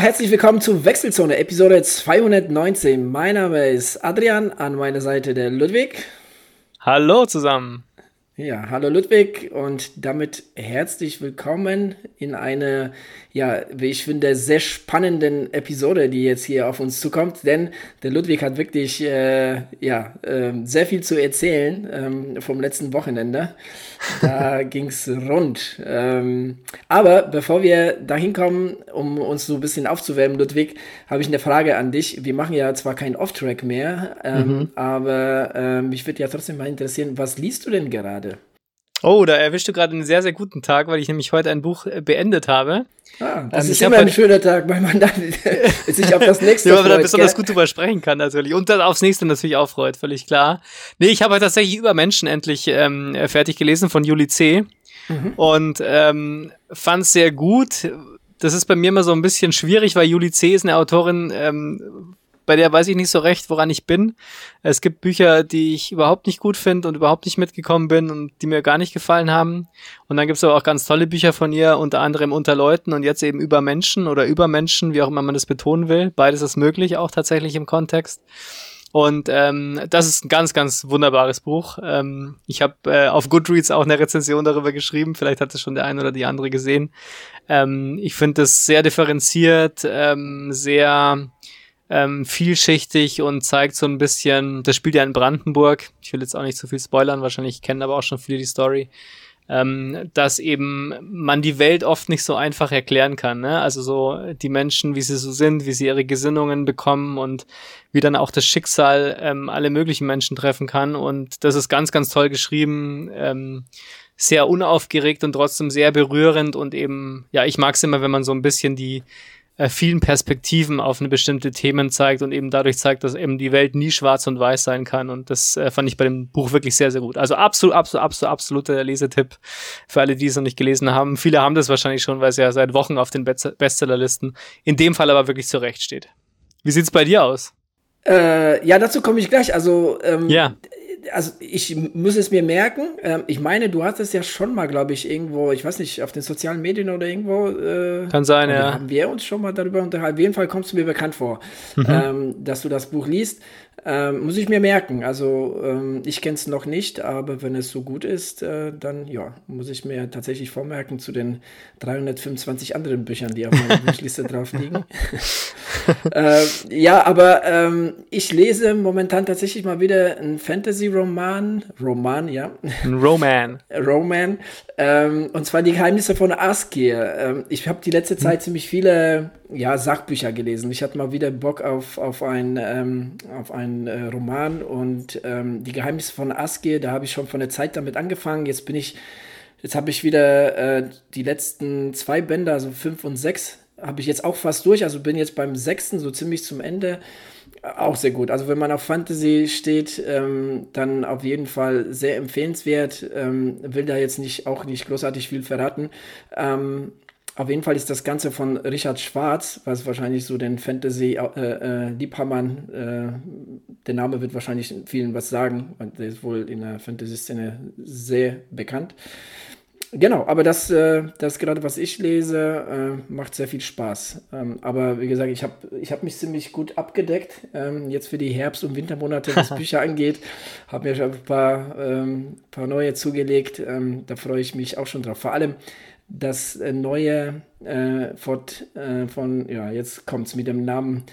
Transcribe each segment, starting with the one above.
Herzlich willkommen zu Wechselzone, Episode 219. Mein Name ist Adrian, an meiner Seite der Ludwig. Hallo zusammen. Ja, hallo Ludwig und damit herzlich willkommen in eine, ja, wie ich finde, sehr spannenden Episode, die jetzt hier auf uns zukommt, denn der Ludwig hat wirklich, äh, ja, äh, sehr viel zu erzählen ähm, vom letzten Wochenende. Da ging's rund. Ähm, aber bevor wir dahin kommen, um uns so ein bisschen aufzuwärmen, Ludwig, habe ich eine Frage an dich. Wir machen ja zwar kein Off-Track mehr, ähm, mhm. aber äh, mich würde ja trotzdem mal interessieren, was liest du denn gerade? Oh, da erwischst du gerade einen sehr, sehr guten Tag, weil ich nämlich heute ein Buch äh, beendet habe. Ah, das ähm, ist immer ein schöner Tag, weil man dann sich auf das nächste ja, freut. da besonders gut drüber sprechen kann natürlich. Und dann aufs nächste natürlich auch freut, völlig klar. Nee, ich habe tatsächlich über Menschen endlich ähm, fertig gelesen von Juli C. Mhm. Und ähm, fand es sehr gut. Das ist bei mir immer so ein bisschen schwierig, weil Juli C. ist eine Autorin, ähm, bei der weiß ich nicht so recht, woran ich bin. Es gibt Bücher, die ich überhaupt nicht gut finde und überhaupt nicht mitgekommen bin und die mir gar nicht gefallen haben. Und dann gibt es aber auch ganz tolle Bücher von ihr, unter anderem unter Leuten und jetzt eben über Menschen oder über Menschen, wie auch immer man das betonen will. Beides ist möglich, auch tatsächlich im Kontext. Und ähm, das ist ein ganz, ganz wunderbares Buch. Ähm, ich habe äh, auf Goodreads auch eine Rezension darüber geschrieben. Vielleicht hat es schon der eine oder die andere gesehen. Ähm, ich finde es sehr differenziert, ähm, sehr ähm, vielschichtig und zeigt so ein bisschen, das spielt ja in Brandenburg, ich will jetzt auch nicht zu viel spoilern, wahrscheinlich kennen aber auch schon viele die Story, ähm, dass eben man die Welt oft nicht so einfach erklären kann. Ne? Also so die Menschen, wie sie so sind, wie sie ihre Gesinnungen bekommen und wie dann auch das Schicksal ähm, alle möglichen Menschen treffen kann. Und das ist ganz, ganz toll geschrieben. Ähm, sehr unaufgeregt und trotzdem sehr berührend und eben, ja, ich mag es immer, wenn man so ein bisschen die, äh, vielen Perspektiven auf eine bestimmte Themen zeigt und eben dadurch zeigt, dass eben die Welt nie schwarz und weiß sein kann. Und das äh, fand ich bei dem Buch wirklich sehr, sehr gut. Also absolut, absolut, absolut, absoluter Lesetipp für alle, die es noch nicht gelesen haben. Viele haben das wahrscheinlich schon, weil es ja seit Wochen auf den Bestsellerlisten in dem Fall aber wirklich zurecht steht. Wie sieht's bei dir aus? Äh, ja, dazu komme ich gleich. Also, ähm, ja also ich muss es mir merken. Ähm, ich meine, du hast es ja schon mal, glaube ich, irgendwo, ich weiß nicht, auf den sozialen Medien oder irgendwo. Äh, Kann sein, ja. Haben wir uns schon mal darüber unterhalten. Auf jeden Fall kommst du mir bekannt vor, mhm. ähm, dass du das Buch liest. Ähm, muss ich mir merken. Also ähm, ich kenne es noch nicht, aber wenn es so gut ist, äh, dann ja, muss ich mir tatsächlich vormerken zu den 325 anderen Büchern, die auf meiner Buchliste drauf liegen. äh, ja, aber ähm, ich lese momentan tatsächlich mal wieder einen Fantasy-Roman. Roman, ja. Ein Roman. Roman. Ähm, und zwar die Geheimnisse von Askir. Ähm, ich habe die letzte Zeit hm. ziemlich viele ja, Sachbücher gelesen. Ich hatte mal wieder Bock auf, auf ein, ähm, auf einen äh, Roman und ähm, die Geheimnisse von Aske, da habe ich schon von der Zeit damit angefangen. Jetzt bin ich, jetzt habe ich wieder äh, die letzten zwei Bände, also fünf und sechs, habe ich jetzt auch fast durch. Also bin jetzt beim sechsten, so ziemlich zum Ende. Auch sehr gut. Also wenn man auf Fantasy steht, ähm, dann auf jeden Fall sehr empfehlenswert. Ähm, will da jetzt nicht auch nicht großartig viel verraten. Ähm, auf jeden Fall ist das Ganze von Richard Schwarz, was wahrscheinlich so den Fantasy-Liebhabern, äh, äh, der Name wird wahrscheinlich vielen was sagen, der ist wohl in der Fantasy-Szene sehr bekannt. Genau, aber das, äh, das gerade, was ich lese, äh, macht sehr viel Spaß. Ähm, aber wie gesagt, ich habe ich hab mich ziemlich gut abgedeckt, ähm, jetzt für die Herbst- und Wintermonate, was Bücher angeht. Habe mir schon ein paar, ähm, paar neue zugelegt. Ähm, da freue ich mich auch schon drauf. Vor allem, das äh, neue äh, Ford äh, von, ja, jetzt kommt es mit dem Namen.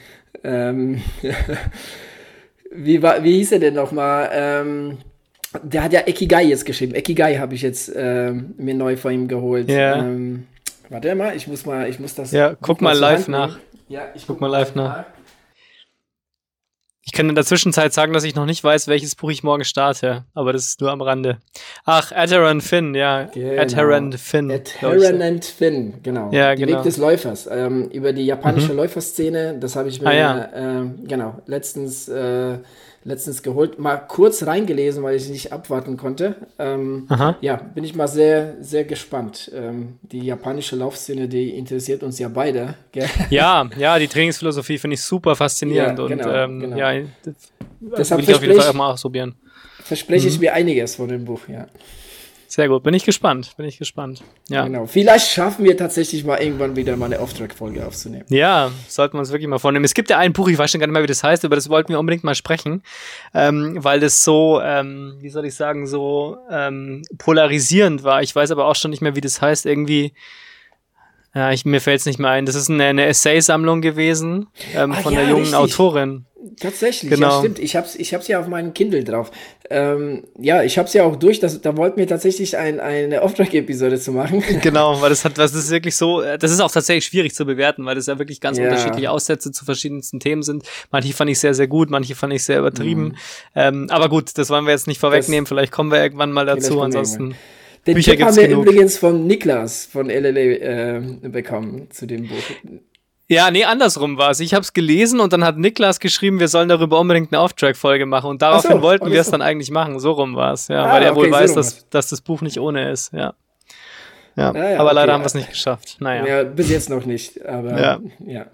Ähm, wie, war, wie hieß er denn nochmal? Ähm, der hat ja Ekigai jetzt geschrieben. Ekigai habe ich jetzt äh, mir neu von ihm geholt. Ja. Ähm, warte mal, ich muss mal, ich muss das. Ja, guck mal live nach. Ja, ich guck, guck mal live nach. nach. Ich kann in der Zwischenzeit sagen, dass ich noch nicht weiß, welches Buch ich morgen starte, aber das ist nur am Rande. Ach, Ateran Finn, ja. Genau. Ateran Finn. And Finn, genau. Ja, genau. Weg des Läufers. Ähm, über die japanische mhm. Läuferszene, das habe ich mir, ah, ja. äh, genau, letztens äh, letztens geholt, mal kurz reingelesen, weil ich nicht abwarten konnte. Ähm, ja, bin ich mal sehr, sehr gespannt. Ähm, die japanische Laufszene, die interessiert uns ja beide. Gell? Ja, ja, die Trainingsphilosophie finde ich super faszinierend ja, genau, und ähm, genau. ja, deshalb will ich auf jeden Fall auch mal ausprobieren. Verspreche mhm. ich mir einiges von dem Buch, ja. Sehr gut, bin ich gespannt, bin ich gespannt. Ja. Genau. Vielleicht schaffen wir tatsächlich mal irgendwann wieder mal eine Auftragfolge aufzunehmen. Ja, sollten wir uns wirklich mal vornehmen. Es gibt ja ein Buch, ich weiß schon gar nicht mehr, wie das heißt, aber das wollten wir unbedingt mal sprechen, ähm, weil das so, ähm, wie soll ich sagen, so ähm, polarisierend war. Ich weiß aber auch schon nicht mehr, wie das heißt. Irgendwie ja, ich, mir fällt es nicht mehr ein. Das ist eine, eine Essay-Sammlung gewesen ähm, ah, von ja, der jungen richtig. Autorin. Tatsächlich, genau. ja stimmt. Ich hab's, ich hab's ja auf meinem Kindle drauf. Ähm, ja, ich hab's ja auch durch. Das, da wollten wir tatsächlich ein, eine Auftrag-Episode zu machen. Genau, weil das hat, das ist wirklich so, äh, das ist auch tatsächlich schwierig zu bewerten, weil das ja wirklich ganz ja. unterschiedliche Aussätze zu verschiedensten Themen sind. Manche fand ich sehr, sehr gut, manche fand ich sehr übertrieben. Mhm. Ähm, aber gut, das wollen wir jetzt nicht vorwegnehmen. Das, Vielleicht kommen wir irgendwann mal dazu. Ansonsten. Den Bücher Tipp haben wir genug. übrigens von Niklas von LLA äh, bekommen zu dem Buch. Ja, nee, andersrum war es. Ich habe es gelesen und dann hat Niklas geschrieben, wir sollen darüber unbedingt eine Off-Track-Folge machen. Und daraufhin so, wollten wir es dann eigentlich machen. So rum war es, ja. Ah, weil er okay, wohl weiß, so dass, dass das Buch nicht ohne ist, ja. Ja, ja, ja aber okay. leider haben wir es nicht geschafft. Naja. Ja, bis jetzt noch nicht. Aber ja. ja.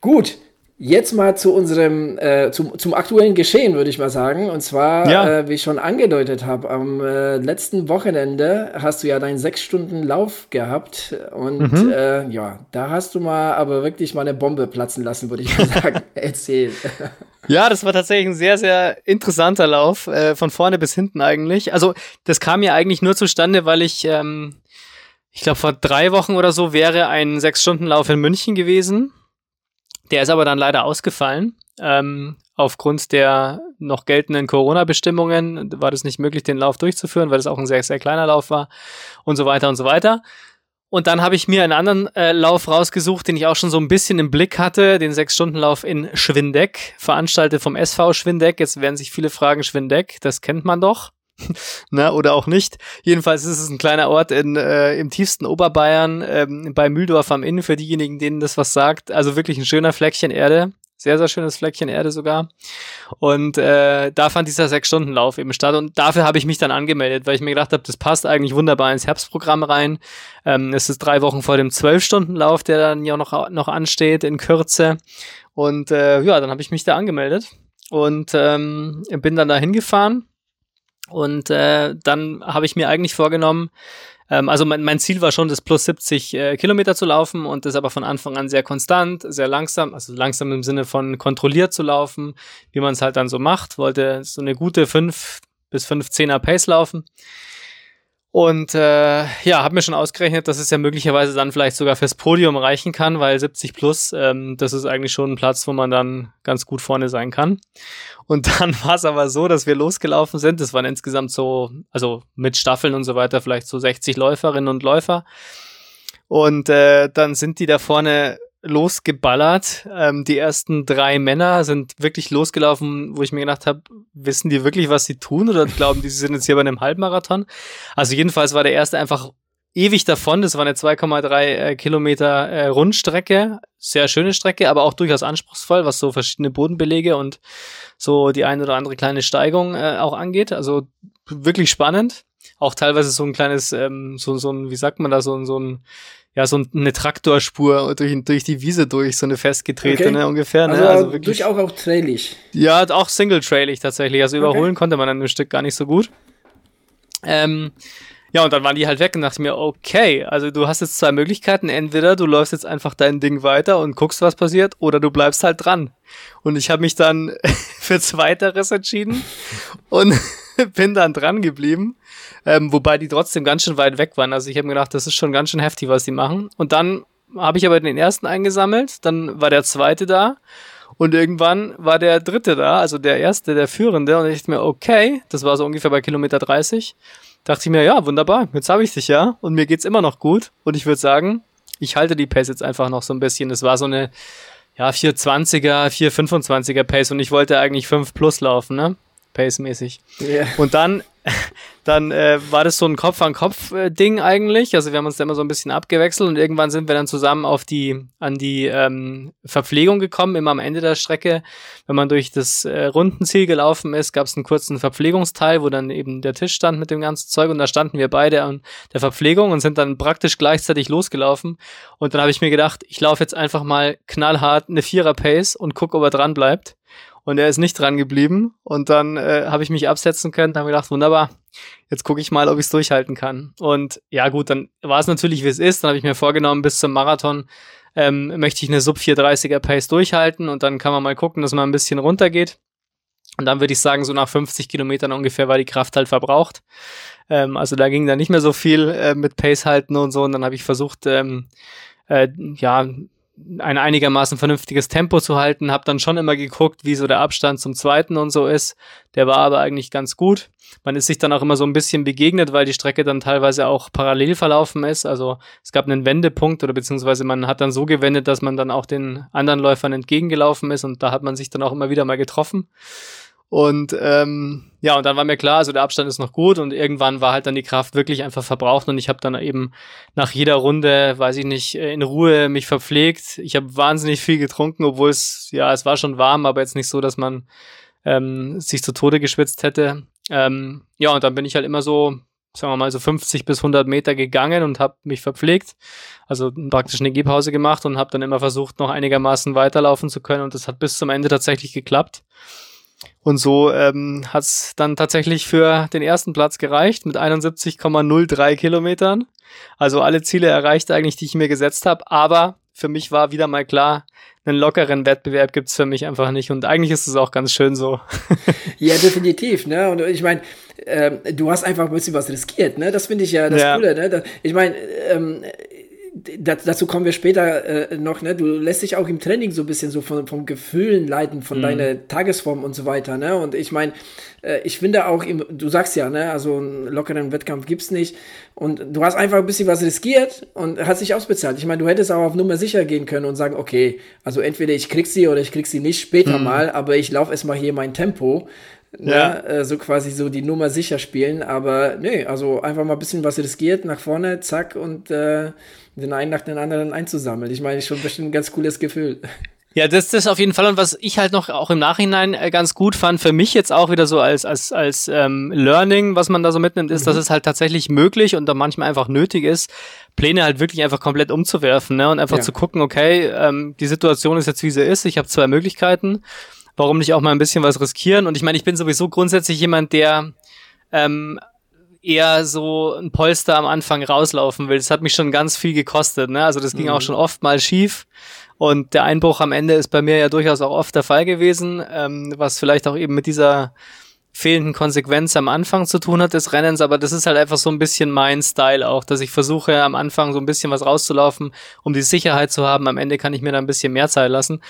Gut, Jetzt mal zu unserem, äh, zum, zum aktuellen Geschehen, würde ich mal sagen. Und zwar, ja. äh, wie ich schon angedeutet habe, am äh, letzten Wochenende hast du ja deinen sechs Stunden Lauf gehabt. Und mhm. Äh, ja, da hast du mal aber wirklich mal eine Bombe platzen lassen, würde ich mal sagen. Erzähl. Ja, das war tatsächlich ein sehr, sehr interessanter Lauf, äh, von vorne bis hinten eigentlich. Also, das kam ja eigentlich nur zustande, weil ich, ähm, ich glaube, vor drei Wochen oder so wäre ein Sechs-Stunden-Lauf in München gewesen der ist aber dann leider ausgefallen. Ähm, aufgrund der noch geltenden Corona-Bestimmungen war das nicht möglich, den Lauf durchzuführen, weil es auch ein sehr, sehr kleiner Lauf war und so weiter und so weiter. Und dann habe ich mir einen anderen äh, Lauf rausgesucht, den ich auch schon so ein bisschen im Blick hatte, den Sechs-Stunden-Lauf in Schwindeck, veranstaltet vom SV Schwindeck. Jetzt werden sich viele fragen, Schwindeck, das kennt man doch. ne, oder auch nicht. Jedenfalls ist es ein kleiner Ort in, äh, im tiefsten Oberbayern, ähm, bei Mühldorf am Inn, für diejenigen, denen das was sagt. Also wirklich ein schöner Fleckchen Erde. Sehr, sehr schönes Fleckchen Erde sogar. Und äh, da fand dieser Sechs-Stunden-Lauf eben statt. Und dafür habe ich mich dann angemeldet, weil ich mir gedacht habe, das passt eigentlich wunderbar ins Herbstprogramm rein. Ähm, es ist drei Wochen vor dem Zwölf-Stunden-Lauf, der dann ja noch, noch ansteht in Kürze. Und äh, ja, dann habe ich mich da angemeldet und ähm, bin dann da hingefahren und äh, dann habe ich mir eigentlich vorgenommen, ähm, also mein, mein Ziel war schon, das plus 70 äh, Kilometer zu laufen und das aber von Anfang an sehr konstant, sehr langsam, also langsam im Sinne von kontrolliert zu laufen, wie man es halt dann so macht. Wollte so eine gute 5 bis 15er Pace laufen. Und äh, ja, habe mir schon ausgerechnet, dass es ja möglicherweise dann vielleicht sogar fürs Podium reichen kann, weil 70 plus, ähm, das ist eigentlich schon ein Platz, wo man dann ganz gut vorne sein kann. Und dann war es aber so, dass wir losgelaufen sind. Das waren insgesamt so, also mit Staffeln und so weiter, vielleicht so 60 Läuferinnen und Läufer. Und äh, dann sind die da vorne losgeballert. Ähm, die ersten drei Männer sind wirklich losgelaufen, wo ich mir gedacht habe, wissen die wirklich, was sie tun oder glauben die, sie sind jetzt hier bei einem Halbmarathon? Also jedenfalls war der erste einfach ewig davon. Das war eine 2,3 äh, Kilometer äh, Rundstrecke. Sehr schöne Strecke, aber auch durchaus anspruchsvoll, was so verschiedene Bodenbelege und so die ein oder andere kleine Steigung äh, auch angeht. Also wirklich spannend. Auch teilweise so ein kleines, ähm, so, so ein, wie sagt man da, so, so ein ja, so eine Traktorspur durch, durch die Wiese durch, so eine festgetretene okay. ungefähr. Ne? Also, also wirklich, durch auch, auch trailig. Ja, auch single-trailig tatsächlich. Also überholen okay. konnte man dann ein Stück gar nicht so gut. Ähm, ja, und dann waren die halt weg und dachte mir, okay, also du hast jetzt zwei Möglichkeiten. Entweder du läufst jetzt einfach dein Ding weiter und guckst, was passiert, oder du bleibst halt dran. Und ich habe mich dann für Zweiteres entschieden und bin dann dran geblieben ähm, wobei die trotzdem ganz schön weit weg waren. Also ich habe mir gedacht, das ist schon ganz schön heftig, was die machen. Und dann habe ich aber den ersten eingesammelt, dann war der zweite da und irgendwann war der dritte da, also der erste, der Führende. Und ich dachte mir, okay, das war so ungefähr bei Kilometer 30. Dachte ich mir, ja, wunderbar, jetzt habe ich dich ja und mir geht's immer noch gut. Und ich würde sagen, ich halte die Pace jetzt einfach noch so ein bisschen. Das war so eine ja, 420er, 425er Pace und ich wollte eigentlich 5 plus laufen, ne? Pace-mäßig. Yeah. Und dann dann äh, war das so ein Kopf-an-Kopf-Ding eigentlich. Also wir haben uns da immer so ein bisschen abgewechselt und irgendwann sind wir dann zusammen auf die, an die ähm, Verpflegung gekommen, immer am Ende der Strecke. Wenn man durch das äh, Rundenziel gelaufen ist, gab es einen kurzen Verpflegungsteil, wo dann eben der Tisch stand mit dem ganzen Zeug und da standen wir beide an der Verpflegung und sind dann praktisch gleichzeitig losgelaufen. Und dann habe ich mir gedacht, ich laufe jetzt einfach mal knallhart eine Vierer-Pace und gucke, ob er dran bleibt. Und er ist nicht dran geblieben. Und dann äh, habe ich mich absetzen können, habe gedacht, wunderbar, jetzt gucke ich mal, ob ich es durchhalten kann. Und ja gut, dann war es natürlich, wie es ist. Dann habe ich mir vorgenommen, bis zum Marathon ähm, möchte ich eine Sub 430er Pace durchhalten und dann kann man mal gucken, dass man ein bisschen runtergeht. Und dann würde ich sagen, so nach 50 Kilometern ungefähr war die Kraft halt verbraucht. Ähm, also da ging dann nicht mehr so viel äh, mit Pace halten und so. Und dann habe ich versucht, ähm, äh, ja, ein einigermaßen vernünftiges Tempo zu halten. Hab dann schon immer geguckt, wie so der Abstand zum zweiten und so ist. Der war aber eigentlich ganz gut. Man ist sich dann auch immer so ein bisschen begegnet, weil die Strecke dann teilweise auch parallel verlaufen ist. Also es gab einen Wendepunkt oder beziehungsweise man hat dann so gewendet, dass man dann auch den anderen Läufern entgegengelaufen ist und da hat man sich dann auch immer wieder mal getroffen. Und ähm, ja, und dann war mir klar, also der Abstand ist noch gut und irgendwann war halt dann die Kraft wirklich einfach verbraucht und ich habe dann eben nach jeder Runde, weiß ich nicht, in Ruhe mich verpflegt. Ich habe wahnsinnig viel getrunken, obwohl es, ja, es war schon warm, aber jetzt nicht so, dass man ähm, sich zu Tode geschwitzt hätte. Ähm, ja, und dann bin ich halt immer so, sagen wir mal, so 50 bis 100 Meter gegangen und habe mich verpflegt. Also praktisch eine Gehpause gemacht und habe dann immer versucht, noch einigermaßen weiterlaufen zu können und das hat bis zum Ende tatsächlich geklappt. Und so ähm, hat es dann tatsächlich für den ersten Platz gereicht mit 71,03 Kilometern. Also alle Ziele erreicht eigentlich, die ich mir gesetzt habe. Aber für mich war wieder mal klar, einen lockeren Wettbewerb gibt's für mich einfach nicht. Und eigentlich ist es auch ganz schön so. ja, definitiv. Ne? Und ich meine, ähm, du hast einfach ein bisschen was riskiert. Ne? Das finde ich ja das ja. Coole. Ne? Ich meine, ähm, dazu kommen wir später äh, noch, ne? Du lässt dich auch im Training so ein bisschen so von, vom Gefühlen leiten, von mhm. deiner Tagesform und so weiter, ne? Und ich meine, äh, ich finde auch, im, du sagst ja, ne, also einen lockeren Wettkampf gibt's nicht. Und du hast einfach ein bisschen was riskiert und hast sich ausbezahlt. Ich meine, du hättest auch auf Nummer sicher gehen können und sagen, okay, also entweder ich krieg sie oder ich krieg sie nicht später mhm. mal, aber ich laufe erstmal hier mein Tempo. Ne, ja. äh, so quasi so die Nummer sicher spielen, aber nee, also einfach mal ein bisschen was riskiert, nach vorne, zack und äh, den einen nach den anderen einzusammeln. Ich meine, schon bestimmt ein ganz cooles Gefühl. Ja, das ist auf jeden Fall und was ich halt noch auch im Nachhinein äh, ganz gut fand, für mich jetzt auch wieder so als als als ähm, Learning, was man da so mitnimmt, ist, mhm. dass es halt tatsächlich möglich und da manchmal einfach nötig ist, Pläne halt wirklich einfach komplett umzuwerfen, ne und einfach ja. zu gucken, okay, ähm, die Situation ist jetzt wie sie ist, ich habe zwei Möglichkeiten, warum nicht auch mal ein bisschen was riskieren? Und ich meine, ich bin sowieso grundsätzlich jemand, der ähm, eher so ein Polster am Anfang rauslaufen will. Das hat mich schon ganz viel gekostet. Ne? Also das ging mhm. auch schon oft mal schief. Und der Einbruch am Ende ist bei mir ja durchaus auch oft der Fall gewesen, ähm, was vielleicht auch eben mit dieser fehlenden Konsequenz am Anfang zu tun hat des Rennens, aber das ist halt einfach so ein bisschen mein Style auch, dass ich versuche am Anfang so ein bisschen was rauszulaufen, um die Sicherheit zu haben. Am Ende kann ich mir da ein bisschen mehr Zeit lassen.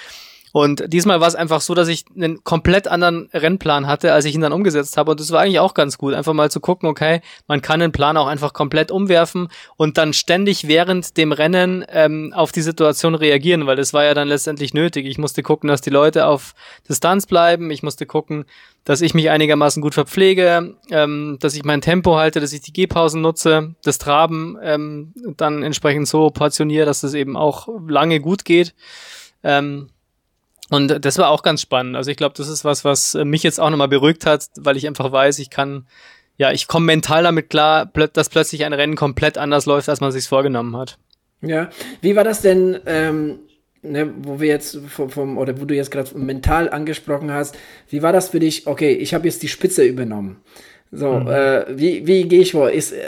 Und diesmal war es einfach so, dass ich einen komplett anderen Rennplan hatte, als ich ihn dann umgesetzt habe. Und das war eigentlich auch ganz gut, einfach mal zu gucken, okay, man kann den Plan auch einfach komplett umwerfen und dann ständig während dem Rennen ähm, auf die Situation reagieren, weil das war ja dann letztendlich nötig. Ich musste gucken, dass die Leute auf Distanz bleiben. Ich musste gucken, dass ich mich einigermaßen gut verpflege, ähm, dass ich mein Tempo halte, dass ich die Gehpausen nutze, das Traben ähm, dann entsprechend so portioniere, dass es eben auch lange gut geht. Ähm, und das war auch ganz spannend. Also ich glaube, das ist was, was mich jetzt auch nochmal beruhigt hat, weil ich einfach weiß, ich kann, ja, ich komme mental damit klar, dass plötzlich ein Rennen komplett anders läuft, als man sich vorgenommen hat. Ja, wie war das denn, ähm, ne, wo wir jetzt vom, vom oder wo du jetzt gerade mental angesprochen hast, wie war das für dich? Okay, ich habe jetzt die Spitze übernommen. So, mhm. äh, wie, wie gehe ich vor? Ist, äh,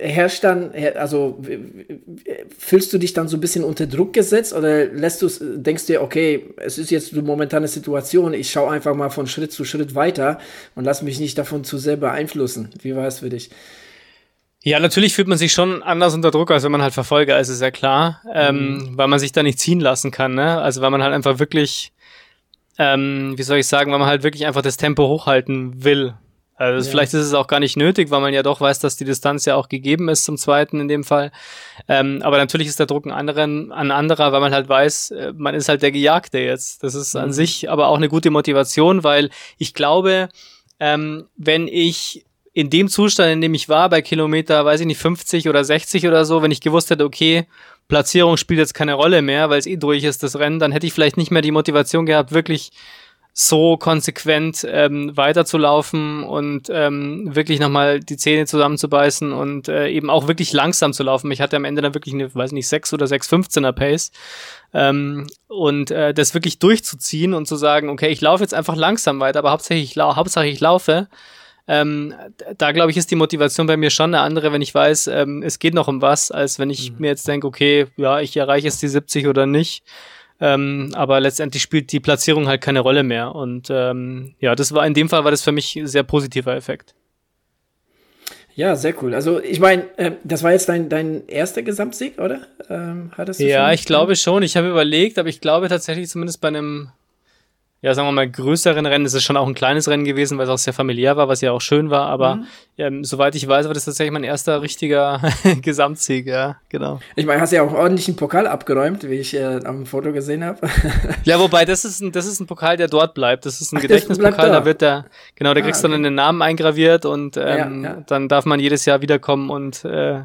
herrscht dann, also fühlst du dich dann so ein bisschen unter Druck gesetzt oder lässt du denkst dir, okay, es ist jetzt die momentane Situation, ich schaue einfach mal von Schritt zu Schritt weiter und lass mich nicht davon zu sehr beeinflussen. Wie war es für dich? Ja, natürlich fühlt man sich schon anders unter Druck, als wenn man halt Verfolger ist, ist ja klar, ähm, mhm. ähm, weil man sich da nicht ziehen lassen kann, ne? Also weil man halt einfach wirklich, ähm, wie soll ich sagen, weil man halt wirklich einfach das Tempo hochhalten will. Also ja. vielleicht ist es auch gar nicht nötig, weil man ja doch weiß, dass die Distanz ja auch gegeben ist zum zweiten in dem Fall. Ähm, aber natürlich ist der Druck ein, anderen, ein anderer, weil man halt weiß, äh, man ist halt der Gejagte jetzt. Das ist mhm. an sich aber auch eine gute Motivation, weil ich glaube, ähm, wenn ich in dem Zustand, in dem ich war, bei Kilometer, weiß ich nicht, 50 oder 60 oder so, wenn ich gewusst hätte, okay, Platzierung spielt jetzt keine Rolle mehr, weil es eh durch ist, das Rennen, dann hätte ich vielleicht nicht mehr die Motivation gehabt, wirklich so konsequent ähm, weiterzulaufen und ähm, wirklich nochmal die Zähne zusammenzubeißen und äh, eben auch wirklich langsam zu laufen. Ich hatte am Ende dann wirklich eine, weiß nicht, 6 oder 6,15er Pace. Ähm, und äh, das wirklich durchzuziehen und zu sagen, okay, ich laufe jetzt einfach langsam weiter, aber hauptsächlich ich, lau Hauptsache ich laufe. Ähm, da glaube ich, ist die Motivation bei mir schon eine andere, wenn ich weiß, ähm, es geht noch um was, als wenn ich mhm. mir jetzt denke, okay, ja, ich erreiche jetzt die 70 oder nicht. Ähm, aber letztendlich spielt die Platzierung halt keine Rolle mehr. Und ähm, ja, das war in dem Fall war das für mich ein sehr positiver Effekt. Ja, sehr cool. Also ich meine, äh, das war jetzt dein, dein erster Gesamtsieg, oder? Ähm, hattest du ja, ich glaube schon. Ich habe überlegt, aber ich glaube tatsächlich zumindest bei einem ja, sagen wir mal, größeren Rennen. Es ist schon auch ein kleines Rennen gewesen, weil es auch sehr familiär war, was ja auch schön war. Aber mhm. ähm, soweit ich weiß, war das tatsächlich mein erster richtiger Gesamtsieg, ja, genau. Ich meine, hast ja auch ordentlich einen Pokal abgeräumt, wie ich äh, am Foto gesehen habe. ja, wobei, das ist, ein, das ist ein Pokal, der dort bleibt. Das ist ein Ach, Gedächtnispokal, da. da wird der, genau, da ah, kriegst okay. du dann den Namen eingraviert und ähm, ja, ja. dann darf man jedes Jahr wiederkommen und äh,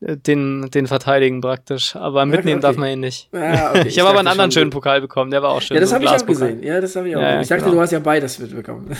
den, den verteidigen praktisch. Aber mitnehmen okay. darf man ihn nicht. Ja, okay. ich habe aber einen anderen schönen Pokal bekommen, der war auch schön. Ja, das so habe ich auch gesehen. Ja, das habe ich auch. Ja, ich dachte, genau. du hast ja beides mitbekommen.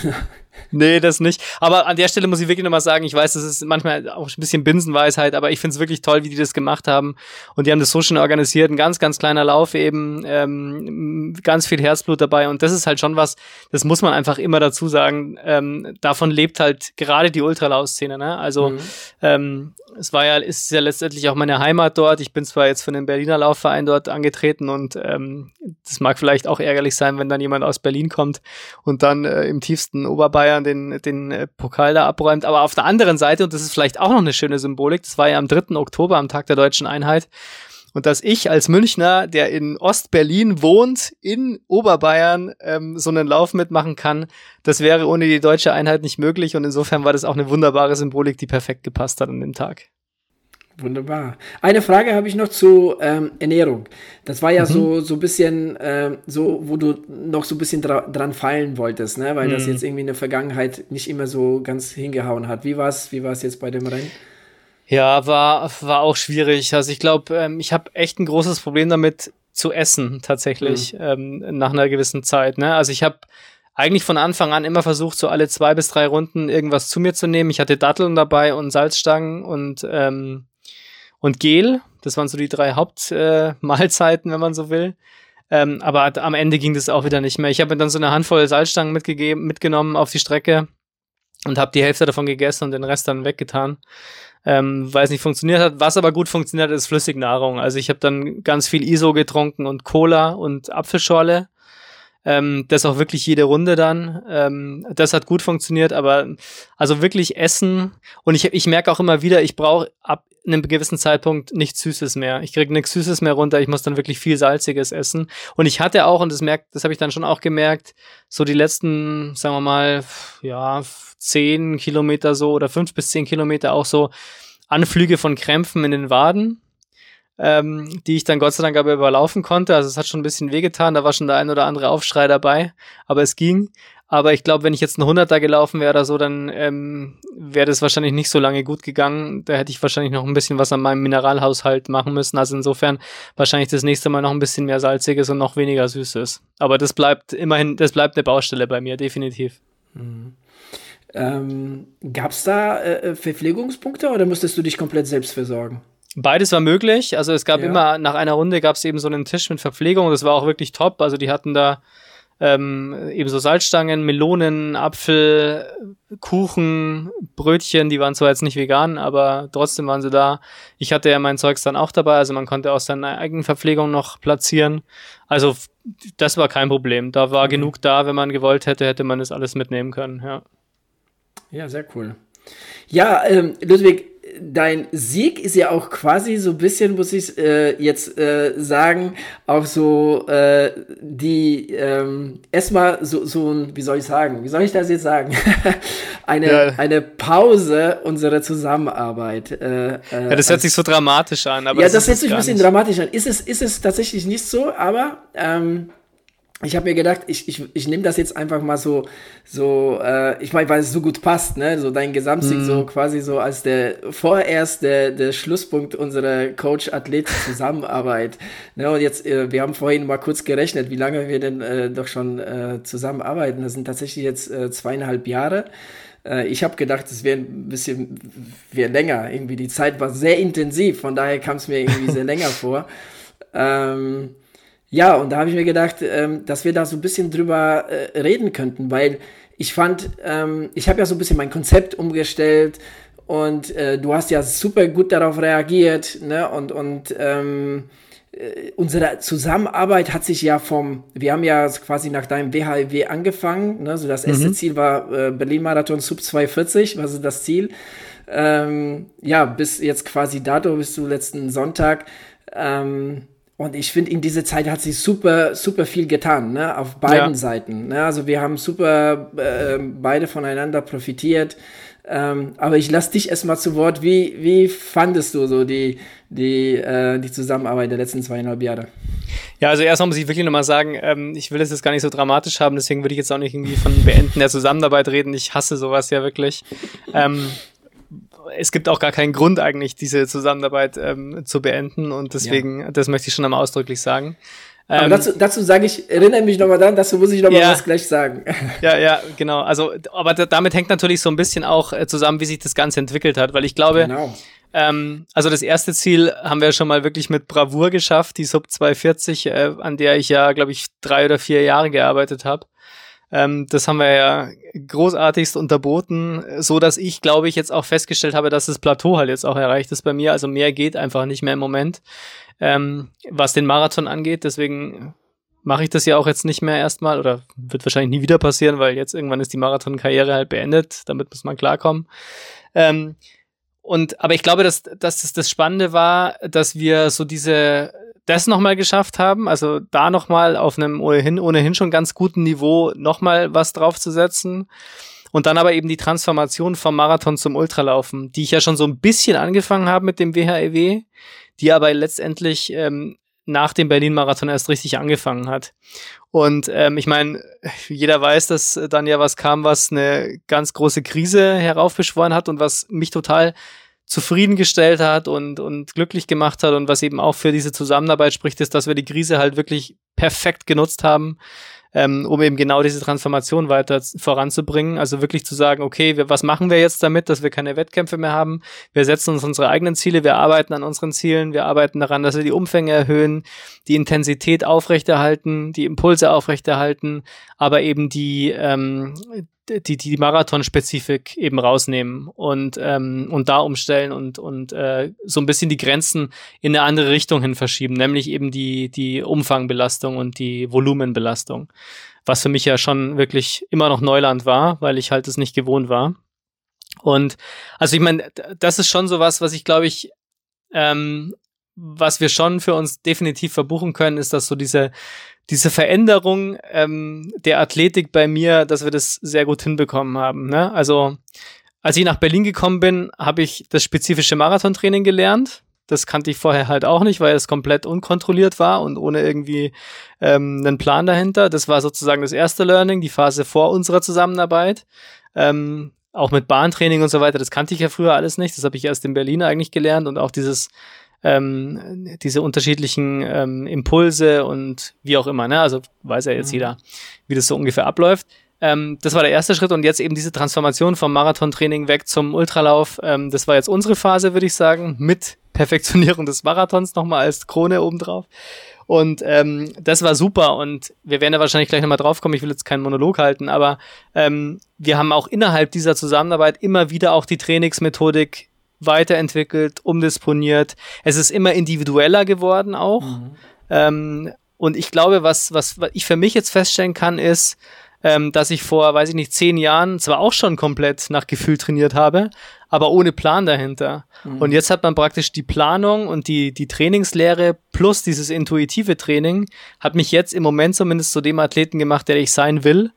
nee, das nicht. Aber an der Stelle muss ich wirklich nochmal sagen, ich weiß, das ist manchmal auch ein bisschen Binsenweisheit, aber ich finde es wirklich toll, wie die das gemacht haben. Und die haben das so schön organisiert. Ein ganz, ganz kleiner Lauf eben, ähm, ganz viel Herzblut dabei. Und das ist halt schon was, das muss man einfach immer dazu sagen. Ähm, davon lebt halt gerade die Ultralauf-Szene. Ne? Also mhm. ähm, es war ja, ist ja letztendlich auch meine Heimat dort. Ich bin zwar jetzt für den Berliner Laufverein dort angetreten und ähm, das mag vielleicht auch ärgerlich sein, wenn dann jemand aus Berlin kommt und dann äh, im tiefsten Oberbayern den, den äh, Pokal da abräumt. Aber auf der anderen Seite, und das ist vielleicht auch noch eine schöne Symbolik, das war ja am 3. Oktober, am Tag der deutschen Einheit, und dass ich als Münchner, der in Ostberlin wohnt, in Oberbayern ähm, so einen Lauf mitmachen kann, das wäre ohne die deutsche Einheit nicht möglich. Und insofern war das auch eine wunderbare Symbolik, die perfekt gepasst hat an dem Tag. Wunderbar. Eine Frage habe ich noch zu ähm, Ernährung. Das war ja mhm. so so ein bisschen äh, so, wo du noch so ein bisschen dra dran fallen wolltest, ne? weil mhm. das jetzt irgendwie in der Vergangenheit nicht immer so ganz hingehauen hat. Wie war es wie war's jetzt bei dem Rennen? Ja, war, war auch schwierig. Also ich glaube, ähm, ich habe echt ein großes Problem damit zu essen, tatsächlich, mhm. ähm, nach einer gewissen Zeit. Ne? Also ich habe eigentlich von Anfang an immer versucht, so alle zwei bis drei Runden irgendwas zu mir zu nehmen. Ich hatte Datteln dabei und Salzstangen und, ähm, und Gel. Das waren so die drei Hauptmahlzeiten, äh, wenn man so will. Ähm, aber am Ende ging das auch wieder nicht mehr. Ich habe mir dann so eine Handvoll Salzstangen mitgegeben, mitgenommen auf die Strecke und habe die Hälfte davon gegessen und den Rest dann weggetan ähm, weil es nicht funktioniert hat. Was aber gut funktioniert, ist Flüssignahrung. Also ich habe dann ganz viel ISO getrunken und Cola und Apfelschorle. Ähm, das auch wirklich jede Runde dann. Ähm, das hat gut funktioniert, aber also wirklich Essen und ich, ich merke auch immer wieder, ich brauche ab einem gewissen Zeitpunkt nichts Süßes mehr. Ich kriege nichts Süßes mehr runter, ich muss dann wirklich viel Salziges essen. Und ich hatte auch, und das merkt, das habe ich dann schon auch gemerkt, so die letzten, sagen wir mal, ja, zehn Kilometer so oder fünf bis zehn Kilometer auch so Anflüge von Krämpfen in den Waden, ähm, die ich dann Gott sei Dank aber überlaufen konnte. Also es hat schon ein bisschen wehgetan, da war schon der ein oder andere Aufschrei dabei, aber es ging. Aber ich glaube, wenn ich jetzt ein Hunderter gelaufen wäre oder so, dann ähm, wäre das wahrscheinlich nicht so lange gut gegangen. Da hätte ich wahrscheinlich noch ein bisschen was an meinem Mineralhaushalt machen müssen. Also insofern wahrscheinlich das nächste Mal noch ein bisschen mehr Salziges und noch weniger Süßes. Aber das bleibt immerhin, das bleibt eine Baustelle bei mir, definitiv. Mhm. Ähm, Gab es da äh, Verpflegungspunkte oder musstest du dich komplett selbst versorgen? Beides war möglich. Also es gab ja. immer, nach einer Runde gab es eben so einen Tisch mit Verpflegung. Das war auch wirklich top. Also die hatten da ähm, eben so Salzstangen, Melonen, Apfel, Kuchen, Brötchen, die waren zwar jetzt nicht vegan, aber trotzdem waren sie da. Ich hatte ja mein Zeugs dann auch dabei, also man konnte auch seine eigene Verpflegung noch platzieren. Also das war kein Problem. Da war mhm. genug da, wenn man gewollt hätte, hätte man das alles mitnehmen können, ja. Ja, sehr cool. Ja, ähm, Ludwig, dein Sieg ist ja auch quasi so ein bisschen, muss ich äh, jetzt äh, sagen, auch so äh, die ähm, erstmal so, so ein, wie soll ich sagen, wie soll ich das jetzt sagen? eine, ja. eine Pause unserer Zusammenarbeit. Äh, äh, ja, das hört sich so dramatisch an. Aber ja, das, das hört sich ein bisschen nicht. dramatisch an. Ist es, ist es tatsächlich nicht so, aber ähm, ich habe mir gedacht, ich, ich, ich nehme das jetzt einfach mal so, so äh, ich meine, weil es so gut passt, ne? So dein Gesamtsieg, mm. so quasi so als der vorerst der, der Schlusspunkt unserer Coach-Athlet-Zusammenarbeit. ne? Und jetzt, äh, wir haben vorhin mal kurz gerechnet, wie lange wir denn äh, doch schon äh, zusammenarbeiten. Das sind tatsächlich jetzt äh, zweieinhalb Jahre. Äh, ich habe gedacht, es wäre ein bisschen wär länger. Irgendwie die Zeit war sehr intensiv, von daher kam es mir irgendwie sehr länger vor. Ähm, ja, und da habe ich mir gedacht, ähm, dass wir da so ein bisschen drüber äh, reden könnten, weil ich fand, ähm, ich habe ja so ein bisschen mein Konzept umgestellt und äh, du hast ja super gut darauf reagiert, ne? Und, und ähm, äh, unsere Zusammenarbeit hat sich ja vom, wir haben ja quasi nach deinem WHW angefangen, ne? So das erste mhm. Ziel war äh, Berlin-Marathon Sub 240, was ist das Ziel? Ähm, ja, bis jetzt quasi dato, bis zu letzten Sonntag. Ähm, und ich finde, in dieser Zeit hat sich super, super viel getan, ne? auf beiden ja. Seiten. Ne? Also wir haben super äh, beide voneinander profitiert. Ähm, aber ich lasse dich erstmal zu Wort. Wie, wie fandest du so die, die, äh, die Zusammenarbeit der letzten zweieinhalb Jahre? Ja, also erstmal muss ich wirklich nochmal sagen, ähm, ich will das jetzt gar nicht so dramatisch haben, deswegen würde ich jetzt auch nicht irgendwie von Beenden der Zusammenarbeit reden. Ich hasse sowas ja wirklich. Ähm, es gibt auch gar keinen Grund eigentlich, diese Zusammenarbeit ähm, zu beenden und deswegen, ja. das möchte ich schon einmal ausdrücklich sagen. Aber ähm, dazu, dazu sage ich, erinnere mich nochmal dran, dazu muss ich nochmal ja, was gleich sagen. Ja, ja, genau. Also, aber damit hängt natürlich so ein bisschen auch äh, zusammen, wie sich das Ganze entwickelt hat, weil ich glaube, genau. ähm, also das erste Ziel haben wir schon mal wirklich mit Bravour geschafft, die Sub 240, äh, an der ich ja, glaube ich, drei oder vier Jahre gearbeitet habe. Ähm, das haben wir ja großartigst unterboten, so dass ich, glaube ich, jetzt auch festgestellt habe, dass das Plateau halt jetzt auch erreicht ist bei mir. Also mehr geht einfach nicht mehr im Moment, ähm, was den Marathon angeht. Deswegen mache ich das ja auch jetzt nicht mehr erstmal oder wird wahrscheinlich nie wieder passieren, weil jetzt irgendwann ist die Marathon-Karriere halt beendet. Damit muss man klarkommen. Ähm, und, aber ich glaube, dass, dass das, das Spannende war, dass wir so diese das nochmal geschafft haben, also da nochmal auf einem ohnehin, ohnehin schon ganz guten Niveau nochmal was draufzusetzen. Und dann aber eben die Transformation vom Marathon zum Ultralaufen, die ich ja schon so ein bisschen angefangen habe mit dem WHEW, e die aber letztendlich ähm, nach dem Berlin-Marathon erst richtig angefangen hat. Und ähm, ich meine, jeder weiß, dass dann ja was kam, was eine ganz große Krise heraufbeschworen hat und was mich total zufriedengestellt hat und, und glücklich gemacht hat und was eben auch für diese Zusammenarbeit spricht, ist, dass wir die Krise halt wirklich perfekt genutzt haben, ähm, um eben genau diese Transformation weiter voranzubringen. Also wirklich zu sagen, okay, wir, was machen wir jetzt damit, dass wir keine Wettkämpfe mehr haben? Wir setzen uns unsere eigenen Ziele, wir arbeiten an unseren Zielen, wir arbeiten daran, dass wir die Umfänge erhöhen, die Intensität aufrechterhalten, die Impulse aufrechterhalten, aber eben die, ähm, die, die Marathon-Spezifik eben rausnehmen und, ähm, und da umstellen und, und äh, so ein bisschen die Grenzen in eine andere Richtung hin verschieben, nämlich eben die, die Umfangbelastung und die Volumenbelastung. Was für mich ja schon wirklich immer noch Neuland war, weil ich halt es nicht gewohnt war. Und also ich meine, das ist schon so was, was ich glaube ich, ähm, was wir schon für uns definitiv verbuchen können, ist, dass so diese diese Veränderung ähm, der Athletik bei mir, dass wir das sehr gut hinbekommen haben. Ne? Also als ich nach Berlin gekommen bin, habe ich das spezifische Marathontraining gelernt. Das kannte ich vorher halt auch nicht, weil es komplett unkontrolliert war und ohne irgendwie ähm, einen Plan dahinter. Das war sozusagen das erste Learning, die Phase vor unserer Zusammenarbeit. Ähm, auch mit Bahntraining und so weiter, das kannte ich ja früher alles nicht. Das habe ich erst in Berlin eigentlich gelernt und auch dieses ähm, diese unterschiedlichen ähm, Impulse und wie auch immer, ne? Also weiß ja jetzt mhm. jeder, wie das so ungefähr abläuft. Ähm, das war der erste Schritt und jetzt eben diese Transformation vom Marathontraining weg zum Ultralauf. Ähm, das war jetzt unsere Phase, würde ich sagen, mit Perfektionierung des Marathons nochmal als Krone obendrauf. Und ähm, das war super und wir werden da wahrscheinlich gleich nochmal draufkommen. Ich will jetzt keinen Monolog halten, aber ähm, wir haben auch innerhalb dieser Zusammenarbeit immer wieder auch die Trainingsmethodik weiterentwickelt, umdisponiert. Es ist immer individueller geworden auch. Mhm. Ähm, und ich glaube, was, was, was ich für mich jetzt feststellen kann, ist, ähm, dass ich vor, weiß ich nicht, zehn Jahren zwar auch schon komplett nach Gefühl trainiert habe, aber ohne Plan dahinter. Mhm. Und jetzt hat man praktisch die Planung und die, die Trainingslehre plus dieses intuitive Training hat mich jetzt im Moment zumindest zu dem Athleten gemacht, der ich sein will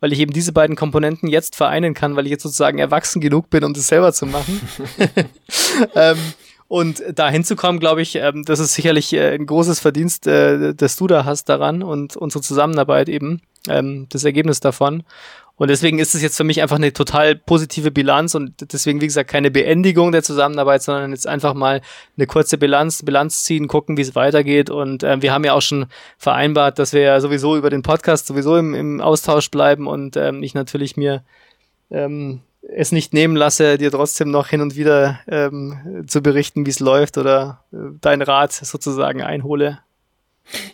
weil ich eben diese beiden Komponenten jetzt vereinen kann, weil ich jetzt sozusagen erwachsen genug bin, um das selber zu machen. ähm, Und da hinzukommen, glaube ich, ähm, das ist sicherlich äh, ein großes Verdienst, äh, das du da hast daran und unsere Zusammenarbeit eben, ähm, das Ergebnis davon. Und deswegen ist es jetzt für mich einfach eine total positive Bilanz und deswegen, wie gesagt, keine Beendigung der Zusammenarbeit, sondern jetzt einfach mal eine kurze Bilanz, Bilanz ziehen, gucken, wie es weitergeht. Und äh, wir haben ja auch schon vereinbart, dass wir ja sowieso über den Podcast sowieso im, im Austausch bleiben und ähm, ich natürlich mir ähm, es nicht nehmen lasse, dir trotzdem noch hin und wieder ähm, zu berichten, wie es läuft oder äh, deinen Rat sozusagen einhole.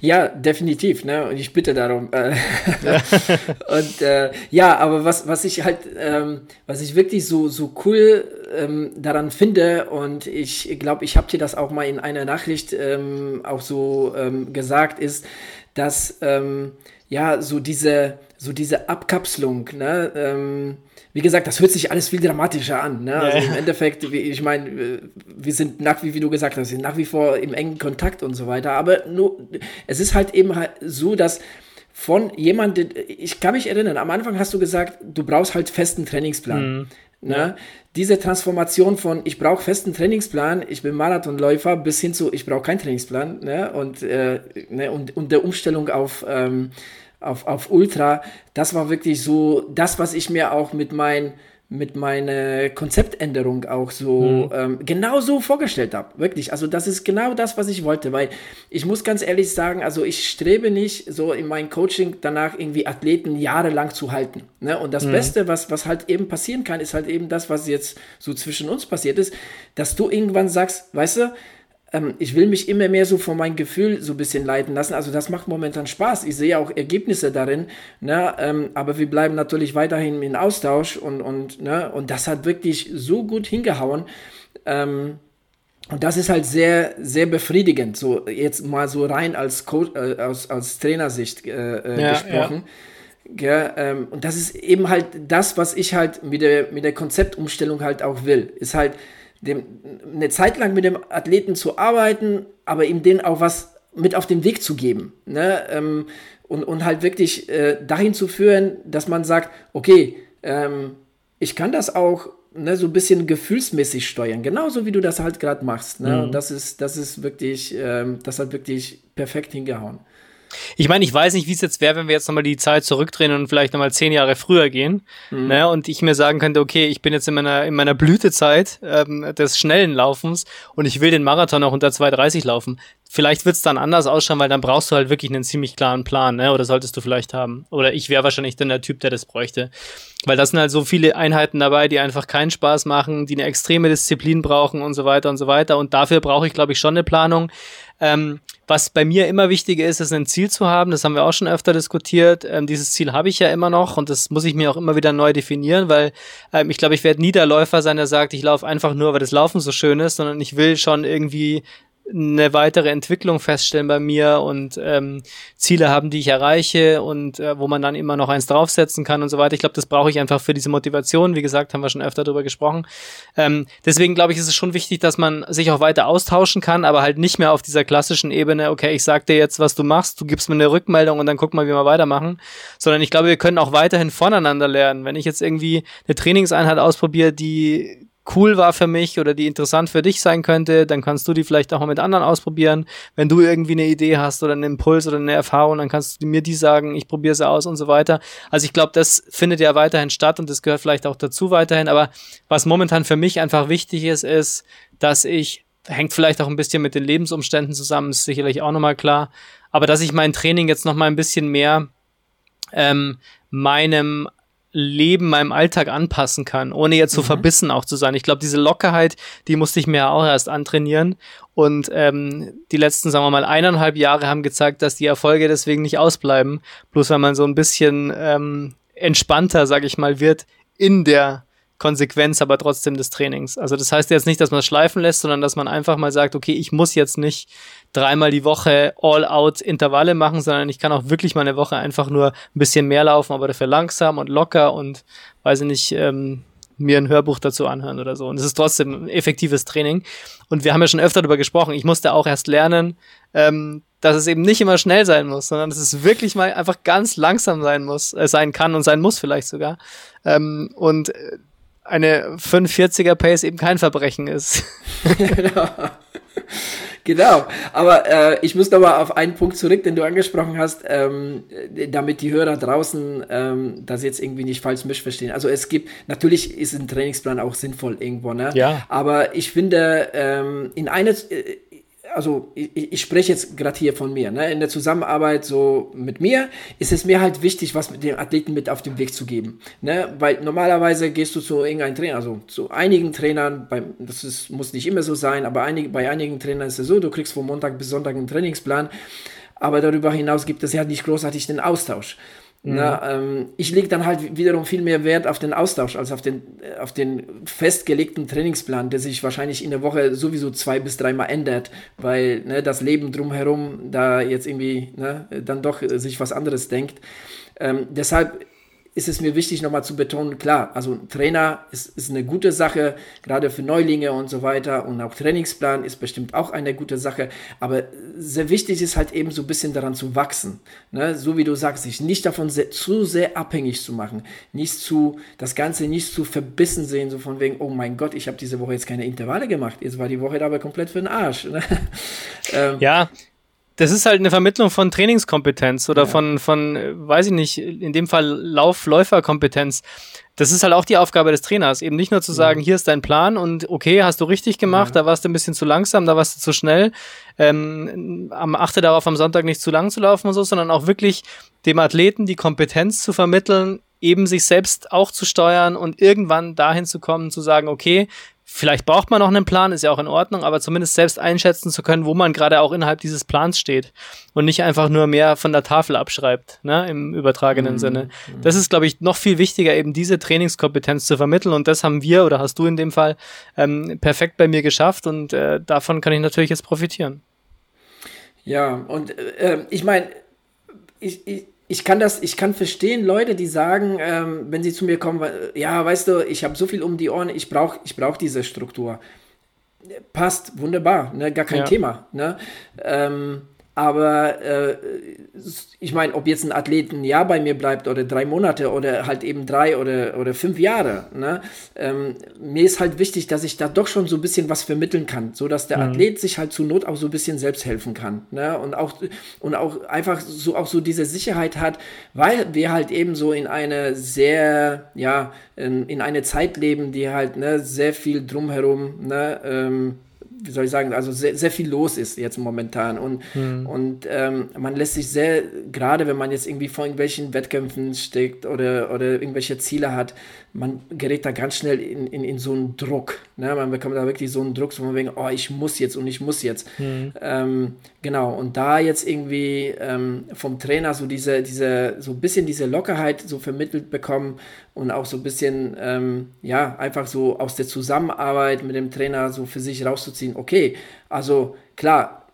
Ja, definitiv, ne? Und ich bitte darum. Äh, ja. und äh, ja, aber was, was ich halt, ähm, was ich wirklich so, so cool ähm, daran finde, und ich glaube, ich habe dir das auch mal in einer Nachricht ähm, auch so ähm, gesagt, ist, dass ähm, ja, so diese, so diese Abkapselung, ne? Ähm, wie gesagt, das hört sich alles viel dramatischer an. Ne? Also im Endeffekt, ich meine, wir sind nach wie, wie du gesagt hast, sind nach wie vor im engen Kontakt und so weiter. Aber nur, es ist halt eben halt so, dass von jemandem, ich kann mich erinnern, am Anfang hast du gesagt, du brauchst halt festen Trainingsplan. Mhm. Ne? Ja. Diese Transformation von ich brauche festen Trainingsplan, ich bin Marathonläufer, bis hin zu ich brauche keinen Trainingsplan ne? und, äh, ne? und, und der Umstellung auf ähm, auf, auf Ultra, das war wirklich so das, was ich mir auch mit mein mit meiner Konzeptänderung auch so mhm. ähm, genau so vorgestellt habe. Wirklich. Also das ist genau das, was ich wollte. Weil ich muss ganz ehrlich sagen, also ich strebe nicht so in meinem Coaching danach irgendwie Athleten jahrelang zu halten. Ne? Und das mhm. Beste, was, was halt eben passieren kann, ist halt eben das, was jetzt so zwischen uns passiert ist, dass du irgendwann sagst, weißt du, ähm, ich will mich immer mehr so von meinem Gefühl so ein bisschen leiten lassen. Also das macht momentan Spaß. Ich sehe auch Ergebnisse darin, ne? Ähm, aber wir bleiben natürlich weiterhin in Austausch und, und, ne? und das hat wirklich so gut hingehauen. Ähm, und das ist halt sehr, sehr befriedigend, so jetzt mal so rein als, Coach, äh, aus, als Trainersicht äh, äh ja, gesprochen. Ja. Ja, ähm, und das ist eben halt das, was ich halt mit der, mit der Konzeptumstellung halt auch will. Ist halt, dem, eine Zeit lang mit dem Athleten zu arbeiten, aber ihm den auch was mit auf den Weg zu geben. Ne? Ähm, und, und halt wirklich äh, dahin zu führen, dass man sagt, okay, ähm, ich kann das auch ne, so ein bisschen gefühlsmäßig steuern, genauso wie du das halt gerade machst. Ne? Mhm. Und das ist, das ist wirklich, ähm, das hat wirklich perfekt hingehauen. Ich meine, ich weiß nicht, wie es jetzt wäre, wenn wir jetzt nochmal die Zeit zurückdrehen und vielleicht nochmal zehn Jahre früher gehen. Mhm. Ne, und ich mir sagen könnte, okay, ich bin jetzt in meiner, in meiner Blütezeit ähm, des schnellen Laufens und ich will den Marathon auch unter 2,30 laufen. Vielleicht wird es dann anders ausschauen, weil dann brauchst du halt wirklich einen ziemlich klaren Plan, ne? Oder solltest du vielleicht haben. Oder ich wäre wahrscheinlich dann der Typ, der das bräuchte. Weil das sind halt so viele Einheiten dabei, die einfach keinen Spaß machen, die eine extreme Disziplin brauchen und so weiter und so weiter. Und dafür brauche ich, glaube ich, schon eine Planung. Ähm, was bei mir immer wichtiger ist, ist ein Ziel zu haben. Das haben wir auch schon öfter diskutiert. Ähm, dieses Ziel habe ich ja immer noch und das muss ich mir auch immer wieder neu definieren, weil ähm, ich glaube, ich werde nie der Läufer sein, der sagt, ich laufe einfach nur, weil das Laufen so schön ist, sondern ich will schon irgendwie eine weitere Entwicklung feststellen bei mir und ähm, Ziele haben, die ich erreiche und äh, wo man dann immer noch eins draufsetzen kann und so weiter. Ich glaube, das brauche ich einfach für diese Motivation. Wie gesagt, haben wir schon öfter darüber gesprochen. Ähm, deswegen glaube ich, ist es schon wichtig, dass man sich auch weiter austauschen kann, aber halt nicht mehr auf dieser klassischen Ebene, okay, ich sag dir jetzt, was du machst, du gibst mir eine Rückmeldung und dann guck mal, wie wir weitermachen, sondern ich glaube, wir können auch weiterhin voneinander lernen. Wenn ich jetzt irgendwie eine Trainingseinheit ausprobiere, die cool war für mich oder die interessant für dich sein könnte, dann kannst du die vielleicht auch mal mit anderen ausprobieren. Wenn du irgendwie eine Idee hast oder einen Impuls oder eine Erfahrung, dann kannst du mir die sagen, ich probiere sie aus und so weiter. Also ich glaube, das findet ja weiterhin statt und das gehört vielleicht auch dazu weiterhin. Aber was momentan für mich einfach wichtig ist, ist, dass ich, hängt vielleicht auch ein bisschen mit den Lebensumständen zusammen, ist sicherlich auch nochmal klar, aber dass ich mein Training jetzt nochmal ein bisschen mehr ähm, meinem Leben, meinem Alltag anpassen kann, ohne jetzt so mhm. verbissen auch zu sein. Ich glaube, diese Lockerheit, die musste ich mir ja auch erst antrainieren. Und ähm, die letzten, sagen wir mal, eineinhalb Jahre haben gezeigt, dass die Erfolge deswegen nicht ausbleiben. Bloß wenn man so ein bisschen ähm, entspannter, sag ich mal, wird in der Konsequenz aber trotzdem des Trainings. Also das heißt jetzt nicht, dass man es schleifen lässt, sondern dass man einfach mal sagt, okay, ich muss jetzt nicht dreimal die Woche all-out Intervalle machen, sondern ich kann auch wirklich mal eine Woche einfach nur ein bisschen mehr laufen, aber dafür langsam und locker und weiß ich nicht, ähm, mir ein Hörbuch dazu anhören oder so. Und es ist trotzdem ein effektives Training. Und wir haben ja schon öfter darüber gesprochen. Ich musste auch erst lernen, ähm, dass es eben nicht immer schnell sein muss, sondern dass es wirklich mal einfach ganz langsam sein muss, äh, sein kann und sein muss vielleicht sogar. Ähm, und äh, eine 45er Pace eben kein Verbrechen ist. genau. genau. Aber äh, ich muss nochmal auf einen Punkt zurück, den du angesprochen hast, ähm, damit die Hörer draußen ähm, das jetzt irgendwie nicht falsch missverstehen. Also es gibt, natürlich ist ein Trainingsplan auch sinnvoll irgendwo, ne? Ja. Aber ich finde, ähm, in einer, äh, also ich, ich spreche jetzt gerade hier von mir, ne? in der Zusammenarbeit so mit mir ist es mir halt wichtig, was mit den Athleten mit auf den Weg zu geben. Ne? Weil normalerweise gehst du zu irgendeinem Trainer, also zu einigen Trainern, bei, das ist, muss nicht immer so sein, aber einig, bei einigen Trainern ist es so, du kriegst von Montag bis Sonntag einen Trainingsplan, aber darüber hinaus gibt es ja nicht großartig den Austausch. Mhm. Na, ähm, ich lege dann halt wiederum viel mehr Wert auf den Austausch als auf den, äh, auf den festgelegten Trainingsplan, der sich wahrscheinlich in der Woche sowieso zwei bis dreimal ändert, weil ne, das Leben drumherum da jetzt irgendwie ne, dann doch sich was anderes denkt. Ähm, deshalb ist es mir wichtig, nochmal zu betonen, klar, also Trainer ist, ist eine gute Sache, gerade für Neulinge und so weiter. Und auch Trainingsplan ist bestimmt auch eine gute Sache. Aber sehr wichtig ist halt eben so ein bisschen daran zu wachsen. Ne? So wie du sagst, sich nicht davon sehr, zu sehr abhängig zu machen. Nicht zu, das Ganze nicht zu verbissen sehen, so von wegen, oh mein Gott, ich habe diese Woche jetzt keine Intervalle gemacht. Jetzt war die Woche dabei komplett für den Arsch. Ne? ähm, ja, das ist halt eine Vermittlung von Trainingskompetenz oder ja. von, von, weiß ich nicht, in dem Fall Lauf-Läuferkompetenz. Das ist halt auch die Aufgabe des Trainers, eben nicht nur zu sagen, ja. hier ist dein Plan und okay, hast du richtig gemacht, ja. da warst du ein bisschen zu langsam, da warst du zu schnell. Ähm, achte darauf, am Sonntag nicht zu lang zu laufen und so, sondern auch wirklich dem Athleten die Kompetenz zu vermitteln, eben sich selbst auch zu steuern und irgendwann dahin zu kommen, zu sagen, okay, Vielleicht braucht man noch einen Plan, ist ja auch in Ordnung, aber zumindest selbst einschätzen zu können, wo man gerade auch innerhalb dieses Plans steht und nicht einfach nur mehr von der Tafel abschreibt, ne, im übertragenen mhm. Sinne. Das ist, glaube ich, noch viel wichtiger, eben diese Trainingskompetenz zu vermitteln und das haben wir oder hast du in dem Fall ähm, perfekt bei mir geschafft und äh, davon kann ich natürlich jetzt profitieren. Ja, und äh, ich meine, ich, ich, ich kann das, ich kann verstehen Leute, die sagen, ähm, wenn sie zu mir kommen, ja, weißt du, ich habe so viel um die Ohren, ich brauche ich brauch diese Struktur. Passt, wunderbar, ne, gar kein ja. Thema. Ne? Ähm, aber äh, ich meine, ob jetzt ein Athlet ein Jahr bei mir bleibt oder drei Monate oder halt eben drei oder, oder fünf Jahre, ne? Ähm, mir ist halt wichtig, dass ich da doch schon so ein bisschen was vermitteln kann, so dass der mhm. Athlet sich halt zur Not auch so ein bisschen selbst helfen kann. Ne? Und, auch, und auch einfach so auch so diese Sicherheit hat, weil wir halt eben so in eine sehr, ja, in, in eine Zeit leben, die halt ne, sehr viel drumherum, ne, ähm, wie soll ich sagen, also sehr, sehr viel los ist jetzt momentan. Und, mhm. und ähm, man lässt sich sehr, gerade wenn man jetzt irgendwie vor irgendwelchen Wettkämpfen steckt oder, oder irgendwelche Ziele hat, man gerät da ganz schnell in, in, in so einen Druck. Ne? Man bekommt da wirklich so einen Druck, so man denkt, oh, ich muss jetzt und ich muss jetzt. Mhm. Ähm, genau, und da jetzt irgendwie ähm, vom Trainer so diese, diese, so ein bisschen diese Lockerheit so vermittelt bekommen und auch so ein bisschen, ähm, ja, einfach so aus der Zusammenarbeit mit dem Trainer so für sich rauszuziehen, okay, also klar,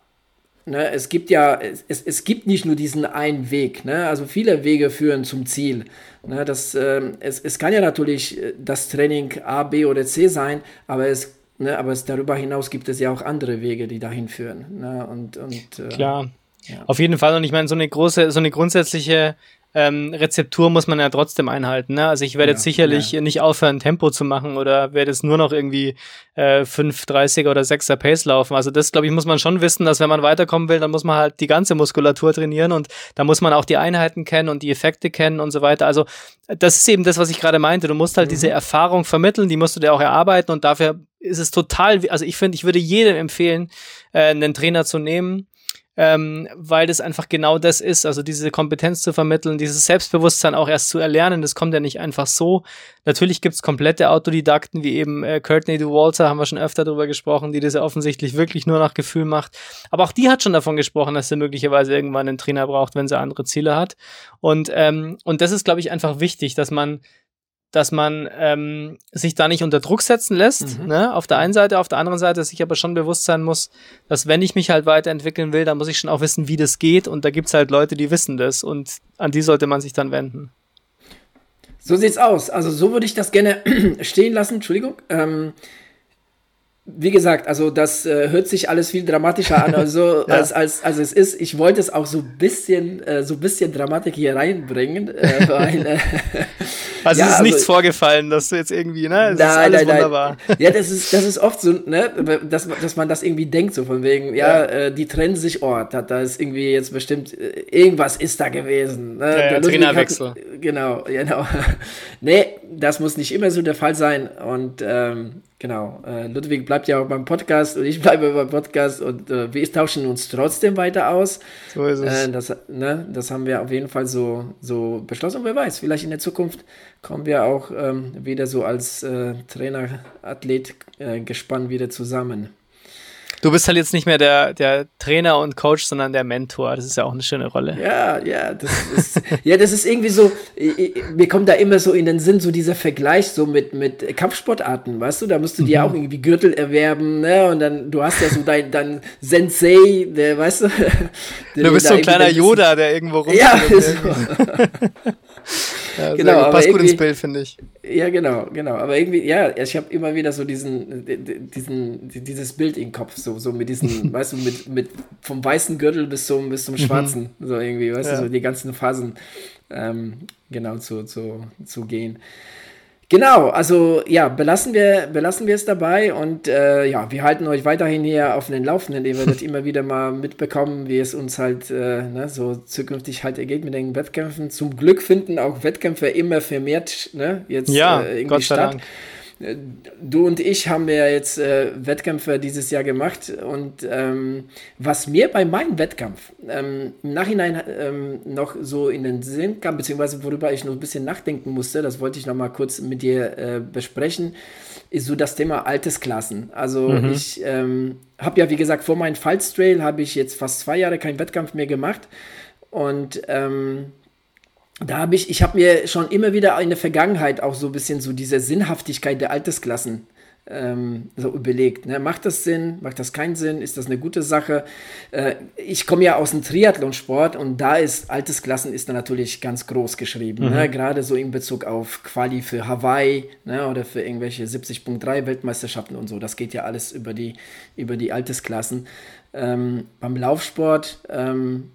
Ne, es gibt ja, es, es gibt nicht nur diesen einen Weg, ne? also viele Wege führen zum Ziel. Ne? Das, äh, es, es kann ja natürlich äh, das Training A, B oder C sein, aber es, ne, aber es darüber hinaus gibt es ja auch andere Wege, die dahin führen. Ne? Und, und, äh, Klar, ja. auf jeden Fall. Und ich meine, so eine große, so eine grundsätzliche ähm, Rezeptur muss man ja trotzdem einhalten. Ne? Also ich werde ja, jetzt sicherlich ja. nicht aufhören, Tempo zu machen oder werde jetzt nur noch irgendwie äh, 5,30er oder 6er Pace laufen. Also das, glaube ich, muss man schon wissen, dass wenn man weiterkommen will, dann muss man halt die ganze Muskulatur trainieren und da muss man auch die Einheiten kennen und die Effekte kennen und so weiter. Also das ist eben das, was ich gerade meinte. Du musst halt mhm. diese Erfahrung vermitteln, die musst du dir auch erarbeiten und dafür ist es total, also ich finde, ich würde jedem empfehlen, äh, einen Trainer zu nehmen, ähm, weil das einfach genau das ist, also diese Kompetenz zu vermitteln, dieses Selbstbewusstsein auch erst zu erlernen, das kommt ja nicht einfach so. Natürlich gibt es komplette Autodidakten, wie eben äh, Courtney DeWalter, haben wir schon öfter darüber gesprochen, die das ja offensichtlich wirklich nur nach Gefühl macht. Aber auch die hat schon davon gesprochen, dass sie möglicherweise irgendwann einen Trainer braucht, wenn sie andere Ziele hat. Und, ähm, und das ist, glaube ich, einfach wichtig, dass man dass man ähm, sich da nicht unter Druck setzen lässt, mhm. ne, auf der einen Seite, auf der anderen Seite sich aber schon bewusst sein muss, dass wenn ich mich halt weiterentwickeln will, dann muss ich schon auch wissen, wie das geht und da gibt's halt Leute, die wissen das und an die sollte man sich dann wenden. So sieht's aus. Also so würde ich das gerne stehen lassen. Entschuldigung. Ähm, wie gesagt, also das äh, hört sich alles viel dramatischer an, also, ja. als, als, als es ist. Ich wollte es auch so ein bisschen, äh, so bisschen Dramatik hier reinbringen, äh, weil Also ja, es ist also, nichts vorgefallen, dass du jetzt irgendwie, ne? Das nein, ist alles nein, wunderbar. Nein. Ja, das ist, das ist oft so, ne, dass, dass man das irgendwie denkt, so von wegen, ja, ja. Äh, die trennen sich, oh, da, da ist irgendwie jetzt bestimmt, äh, irgendwas ist da gewesen. Ne? Ja, der Trainerwechsel. Hat, genau, genau. nee, das muss nicht immer so der Fall sein. Und ähm, Genau. Äh, Ludwig bleibt ja auch beim Podcast und ich bleibe beim Podcast und äh, wir tauschen uns trotzdem weiter aus. So ist es. Äh, das, ne, das haben wir auf jeden Fall so, so beschlossen. Und wer weiß, vielleicht in der Zukunft kommen wir auch ähm, wieder so als äh, Trainer-Athlet-Gespann äh, wieder zusammen. Du bist halt jetzt nicht mehr der, der Trainer und Coach, sondern der Mentor. Das ist ja auch eine schöne Rolle. Ja, ja, das ist, ja, das ist irgendwie so, mir kommt da immer so in den Sinn, so dieser Vergleich so mit, mit Kampfsportarten, weißt du? Da musst du dir mhm. auch irgendwie Gürtel erwerben, ne? Und dann, du hast ja so dein, dein Sensei, der, weißt du? du bist so ein kleiner Yoda, der irgendwo rumsteht. Ja, so. Ja, genau, passt gut ins Bild, finde ich. Ja, genau, genau. Aber irgendwie, ja, ich habe immer wieder so diesen, diesen, dieses Bild im Kopf, so, so mit diesen, weißt du, mit, mit vom weißen Gürtel bis zum, bis zum mhm. schwarzen, so irgendwie, weißt ja. du, so die ganzen Phasen ähm, genau zu, zu, zu gehen. Genau, also ja, belassen wir, belassen wir es dabei und äh, ja, wir halten euch weiterhin hier auf den Laufenden. Ihr werdet immer wieder mal mitbekommen, wie es uns halt äh, ne, so zukünftig halt ergeht mit den Wettkämpfen. Zum Glück finden auch Wettkämpfe immer vermehrt ne, jetzt ja, äh, irgendwie Gott sei statt. Dank. Du und ich haben ja jetzt äh, Wettkämpfe dieses Jahr gemacht und ähm, was mir bei meinem Wettkampf ähm, im Nachhinein ähm, noch so in den Sinn kam, beziehungsweise worüber ich noch ein bisschen nachdenken musste, das wollte ich noch mal kurz mit dir äh, besprechen, ist so das Thema Altersklassen. Also mhm. ich ähm, habe ja, wie gesagt, vor meinem Pfalz-Trail habe ich jetzt fast zwei Jahre keinen Wettkampf mehr gemacht und ähm, da habe ich, ich habe mir schon immer wieder in der Vergangenheit auch so ein bisschen so diese Sinnhaftigkeit der Altersklassen ähm, so überlegt. Ne? Macht das Sinn? Macht das keinen Sinn? Ist das eine gute Sache? Äh, ich komme ja aus dem Triathlonsport und da ist Altersklassen ist da natürlich ganz groß geschrieben. Ne? Mhm. Ne? Gerade so in Bezug auf Quali für Hawaii ne? oder für irgendwelche 70.3 Weltmeisterschaften und so. Das geht ja alles über die, über die Altersklassen. Ähm, beim Laufsport ähm,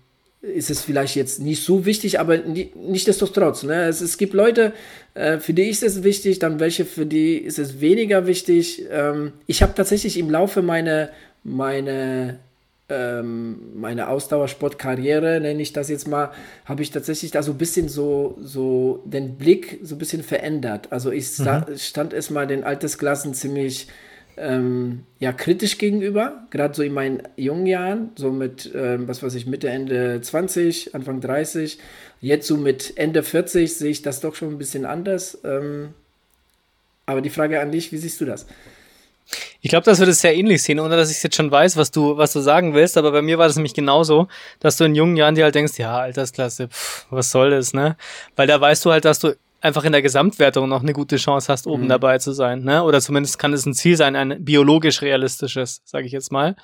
ist es vielleicht jetzt nicht so wichtig, aber nichtsdestotrotz. Ne? Es, es gibt Leute, äh, für die ist es wichtig, dann welche, für die ist es weniger wichtig. Ähm, ich habe tatsächlich im Laufe meiner meine, ähm, meine Ausdauersportkarriere, nenne ich das jetzt mal, habe ich tatsächlich da so ein bisschen so, so den Blick so ein bisschen verändert. Also ich mhm. stand erstmal den Altersklassen ziemlich ähm, ja, kritisch gegenüber, gerade so in meinen jungen Jahren, so mit, ähm, was weiß ich, Mitte, Ende 20, Anfang 30. Jetzt so mit Ende 40 sehe ich das doch schon ein bisschen anders. Ähm, aber die Frage an dich, wie siehst du das? Ich glaube, dass wir das sehr ähnlich sehen, ohne dass ich jetzt schon weiß, was du, was du sagen willst. Aber bei mir war das nämlich genauso, dass du in jungen Jahren dir halt denkst, ja, Altersklasse, pff, was soll das, ne? Weil da weißt du halt, dass du einfach in der Gesamtwertung noch eine gute Chance hast, oben mhm. dabei zu sein. Ne? Oder zumindest kann es ein Ziel sein, ein biologisch realistisches, sage ich jetzt mal.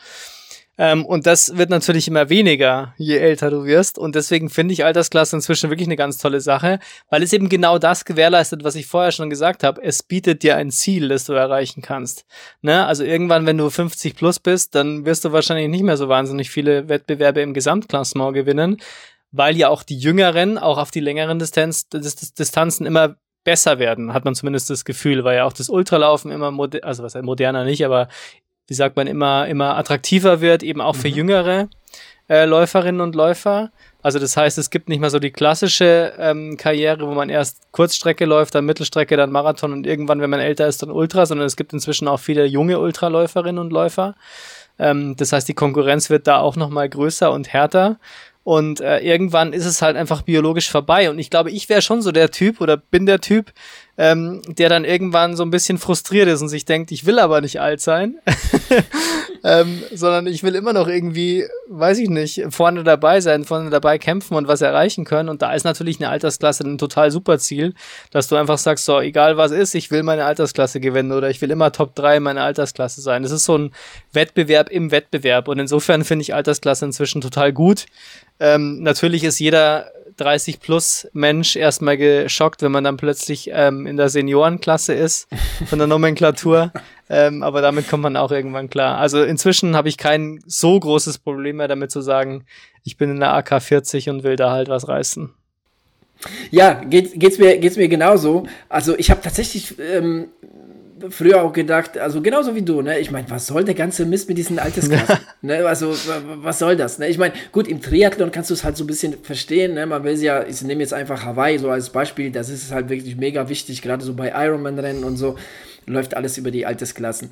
Ähm, und das wird natürlich immer weniger, je älter du wirst. Und deswegen finde ich Altersklasse inzwischen wirklich eine ganz tolle Sache, weil es eben genau das gewährleistet, was ich vorher schon gesagt habe. Es bietet dir ein Ziel, das du erreichen kannst. Ne? Also irgendwann, wenn du 50 plus bist, dann wirst du wahrscheinlich nicht mehr so wahnsinnig viele Wettbewerbe im Gesamtklassement gewinnen weil ja auch die Jüngeren auch auf die längeren Distanz, Distanzen immer besser werden, hat man zumindest das Gefühl, weil ja auch das Ultralaufen immer, also was moderner nicht, aber wie sagt man, immer, immer attraktiver wird, eben auch für mhm. jüngere äh, Läuferinnen und Läufer. Also das heißt, es gibt nicht mehr so die klassische ähm, Karriere, wo man erst Kurzstrecke läuft, dann Mittelstrecke, dann Marathon und irgendwann, wenn man älter ist, dann Ultra, sondern es gibt inzwischen auch viele junge Ultraläuferinnen und Läufer. Ähm, das heißt, die Konkurrenz wird da auch nochmal größer und härter. Und äh, irgendwann ist es halt einfach biologisch vorbei. Und ich glaube, ich wäre schon so der Typ oder bin der Typ, ähm, der dann irgendwann so ein bisschen frustriert ist und sich denkt, ich will aber nicht alt sein, ähm, sondern ich will immer noch irgendwie, weiß ich nicht, vorne dabei sein, vorne dabei kämpfen und was erreichen können. Und da ist natürlich eine Altersklasse ein total super Ziel, dass du einfach sagst, so, egal was ist, ich will meine Altersklasse gewinnen oder ich will immer Top 3 in meiner Altersklasse sein. Das ist so ein Wettbewerb im Wettbewerb. Und insofern finde ich Altersklasse inzwischen total gut. Ähm, natürlich ist jeder 30 plus Mensch erstmal geschockt, wenn man dann plötzlich ähm, in der Seniorenklasse ist von der Nomenklatur. ähm, aber damit kommt man auch irgendwann klar. Also inzwischen habe ich kein so großes Problem mehr damit zu sagen, ich bin in der AK 40 und will da halt was reißen. Ja, geht, geht's mir, geht's mir genauso. Also ich habe tatsächlich ähm, früher auch gedacht, also genauso wie du, ne? Ich meine, was soll der ganze Mist mit diesen Altersklassen? ne? Also, was soll das? Ne? Ich meine, gut, im Triathlon kannst du es halt so ein bisschen verstehen, ne? Man will ja, ich nehme jetzt einfach Hawaii so als Beispiel, das ist halt wirklich mega wichtig, gerade so bei Ironman-Rennen und so, läuft alles über die Altersklassen.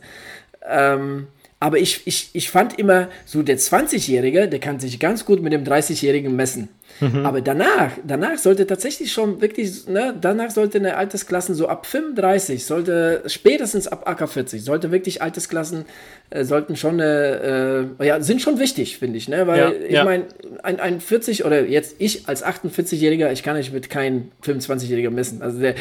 Ähm, aber ich, ich, ich fand immer, so der 20-Jährige, der kann sich ganz gut mit dem 30-Jährigen messen. Mhm. Aber danach, danach sollte tatsächlich schon wirklich, ne, danach sollte eine Altersklasse so ab 35, sollte spätestens ab AK 40, sollte wirklich Altersklassen, äh, sollten schon, äh, ja, sind schon wichtig, finde ich, ne, weil ja, ich ja. meine, ein, ein 40 oder jetzt ich als 48-Jähriger, ich kann nicht mit keinem 25-Jähriger messen. Also, der,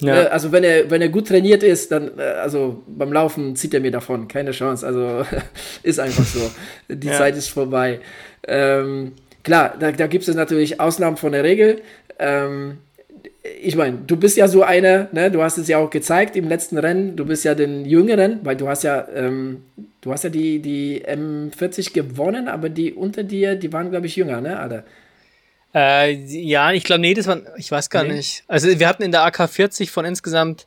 ja. also wenn er, wenn er gut trainiert ist, dann, äh, also beim Laufen zieht er mir davon, keine Chance, also ist einfach so. Die Zeit ist vorbei. Ähm, Klar, da, da gibt es natürlich Ausnahmen von der Regel. Ähm, ich meine, du bist ja so einer, ne? du hast es ja auch gezeigt im letzten Rennen, du bist ja den Jüngeren, weil du hast ja, ähm, du hast ja die, die M40 gewonnen, aber die unter dir, die waren, glaube ich, jünger, ne, alle? Äh, ja, ich glaube, nee, das waren, ich weiß gar nee. nicht. Also wir hatten in der AK 40 von insgesamt,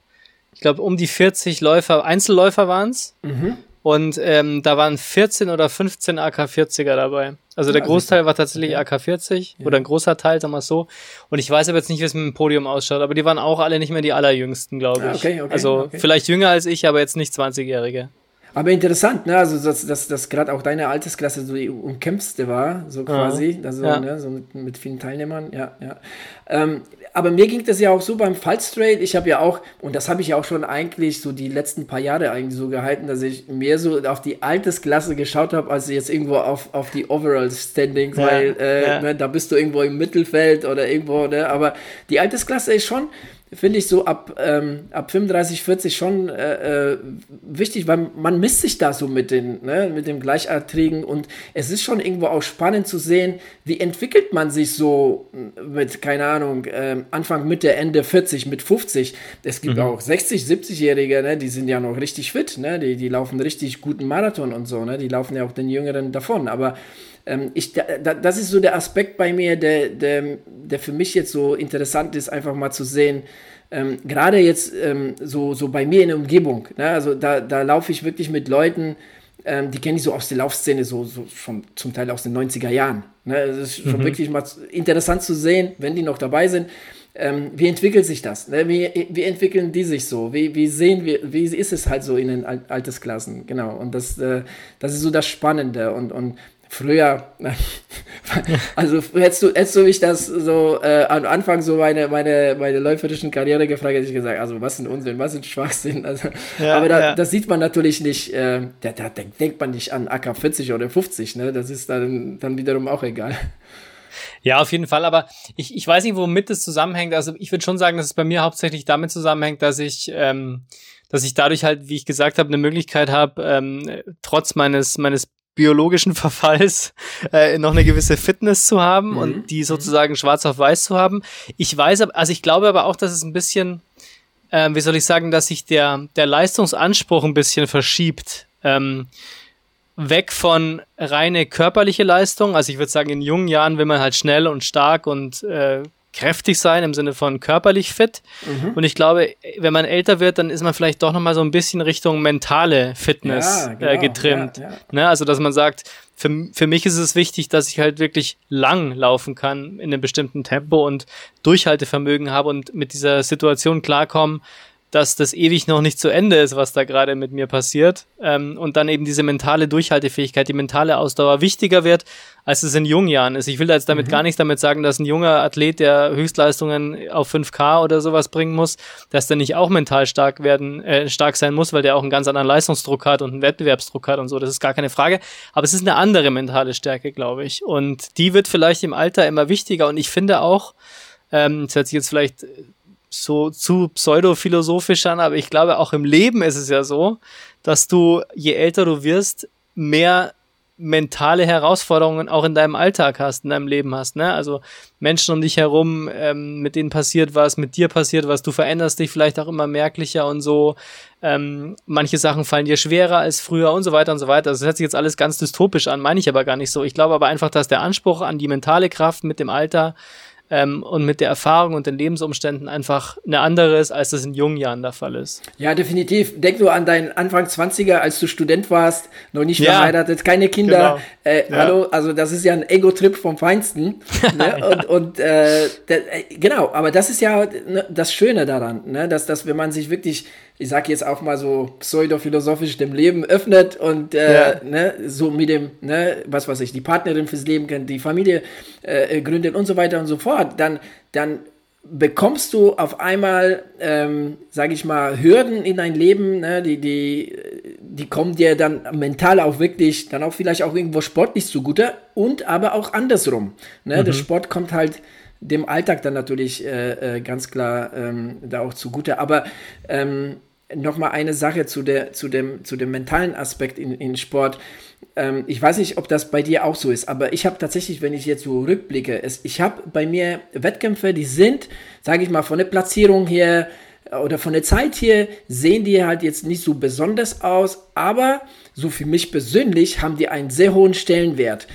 ich glaube, um die 40 Läufer, Einzelläufer waren es. Mhm. Und ähm, da waren 14 oder 15 AK-40er dabei. Also der Großteil war tatsächlich AK-40 ja. oder ein großer Teil, sagen wir so. Und ich weiß aber jetzt nicht, wie es mit dem Podium ausschaut, aber die waren auch alle nicht mehr die allerjüngsten, glaube ich. Okay, okay, also okay. vielleicht jünger als ich, aber jetzt nicht 20-Jährige. Aber interessant, ne? Also, dass, dass, dass gerade auch deine Altersklasse so die umkämpfste war, so quasi. Ja. Also, ja. Ne? so mit, mit vielen Teilnehmern, ja, ja. Ähm, aber mir ging das ja auch so beim Fallstraight. Ich habe ja auch, und das habe ich ja auch schon eigentlich so die letzten paar Jahre eigentlich so gehalten, dass ich mehr so auf die Altersklasse geschaut habe, als jetzt irgendwo auf, auf die Overall Standings, ja, weil äh, ja. ne, da bist du irgendwo im Mittelfeld oder irgendwo, ne? Aber die Altersklasse ist schon finde ich so ab, ähm, ab 35, 40 schon äh, äh, wichtig, weil man misst sich da so mit den, ne, mit dem Gleichaltrigen und es ist schon irgendwo auch spannend zu sehen, wie entwickelt man sich so mit, keine Ahnung, äh, Anfang, Mitte, Ende 40, mit 50. Es gibt mhm. auch 60, 70-Jährige, ne, die sind ja noch richtig fit, ne, die, die laufen richtig guten Marathon und so, ne, die laufen ja auch den Jüngeren davon, aber ähm, ich, da, das ist so der Aspekt bei mir, der, der, der für mich jetzt so interessant ist, einfach mal zu sehen, ähm, gerade jetzt ähm, so, so bei mir in der Umgebung, ne? also da, da laufe ich wirklich mit Leuten, ähm, die kenne ich so aus der Laufszene, so, so schon zum Teil aus den 90er Jahren. Ne? Es ist schon mhm. wirklich mal interessant zu sehen, wenn die noch dabei sind. Ähm, wie entwickelt sich das? Ne? Wie, wie entwickeln die sich so? Wie, wie sehen wir, wie ist es halt so in den Altersklassen? Genau. Und das, äh, das ist so das Spannende. Und, und früher, also hättest du, hättest du mich das so äh, am Anfang so meine, meine, meine läuferischen Karriere gefragt, hätte ich gesagt, also was sind Unsinn, was sind Schwachsinn. Also, ja, aber da, ja. das sieht man natürlich nicht, äh, da, da denkt, denkt man nicht an AK 40 oder 50, ne? Das ist dann, dann wiederum auch egal. Ja, auf jeden Fall, aber ich, ich weiß nicht, womit das zusammenhängt. Also ich würde schon sagen, dass es bei mir hauptsächlich damit zusammenhängt, dass ich, ähm, dass ich dadurch halt, wie ich gesagt habe, eine Möglichkeit habe, ähm, trotz meines, meines biologischen Verfalls äh, noch eine gewisse Fitness zu haben mhm. und die mhm. sozusagen schwarz auf weiß zu haben. Ich weiß, also ich glaube aber auch, dass es ein bisschen, äh, wie soll ich sagen, dass sich der, der Leistungsanspruch ein bisschen verschiebt. Ähm, weg von reine körperliche Leistung. Also ich würde sagen, in jungen Jahren will man halt schnell und stark und äh, kräftig sein im Sinne von körperlich fit. Mhm. Und ich glaube, wenn man älter wird, dann ist man vielleicht doch nochmal so ein bisschen Richtung mentale Fitness ja, äh, genau. äh, getrimmt. Ja, ja. Ne? Also, dass man sagt, für, für mich ist es wichtig, dass ich halt wirklich lang laufen kann in einem bestimmten Tempo und Durchhaltevermögen habe und mit dieser Situation klarkommen, dass das ewig noch nicht zu Ende ist, was da gerade mit mir passiert. Ähm, und dann eben diese mentale Durchhaltefähigkeit, die mentale Ausdauer wichtiger wird, als es in jungen Jahren ist. Ich will da jetzt damit mhm. gar nichts damit sagen, dass ein junger Athlet, der Höchstleistungen auf 5K oder sowas bringen muss, dass der nicht auch mental stark werden, äh, stark sein muss, weil der auch einen ganz anderen Leistungsdruck hat und einen Wettbewerbsdruck hat und so. Das ist gar keine Frage. Aber es ist eine andere mentale Stärke, glaube ich. Und die wird vielleicht im Alter immer wichtiger. Und ich finde auch, ähm, das hört sich jetzt vielleicht so zu pseudophilosophisch an, aber ich glaube, auch im Leben ist es ja so, dass du, je älter du wirst, mehr mentale Herausforderungen auch in deinem Alltag hast, in deinem Leben hast. Ne? Also Menschen um dich herum, ähm, mit denen passiert was, mit dir passiert was, du veränderst dich vielleicht auch immer merklicher und so. Ähm, manche Sachen fallen dir schwerer als früher und so weiter und so weiter. Also das hört sich jetzt alles ganz dystopisch an, meine ich aber gar nicht so. Ich glaube aber einfach, dass der Anspruch an die mentale Kraft mit dem Alter ähm, und mit der Erfahrung und den Lebensumständen einfach eine andere ist, als das in jungen Jahren der Fall ist. Ja, definitiv. Denk nur an deinen Anfang 20er, als du Student warst, noch nicht ja. verheiratet, keine Kinder. Genau. Äh, ja. Hallo, also das ist ja ein Ego-Trip vom Feinsten. ne? ja. Und, und äh, der, äh, genau, aber das ist ja ne, das Schöne daran, ne? dass, dass wenn man sich wirklich ich sage jetzt auch mal so pseudophilosophisch dem Leben öffnet und äh, ja. ne, so mit dem, ne, was weiß ich, die Partnerin fürs Leben kennt, die Familie äh, gründet und so weiter und so fort, dann, dann bekommst du auf einmal, ähm, sage ich mal, Hürden in dein Leben, ne, die, die, die kommen dir dann mental auch wirklich, dann auch vielleicht auch irgendwo sportlich zugute und aber auch andersrum. Ne? Mhm. Der Sport kommt halt dem Alltag dann natürlich äh, äh, ganz klar ähm, da auch zugute. Aber ähm, nochmal eine Sache zu, der, zu, dem, zu dem mentalen Aspekt in, in Sport. Ähm, ich weiß nicht, ob das bei dir auch so ist, aber ich habe tatsächlich, wenn ich jetzt so rückblicke, es, ich habe bei mir Wettkämpfe, die sind, sage ich mal, von der Platzierung her oder von der Zeit hier, sehen die halt jetzt nicht so besonders aus, aber so für mich persönlich haben die einen sehr hohen Stellenwert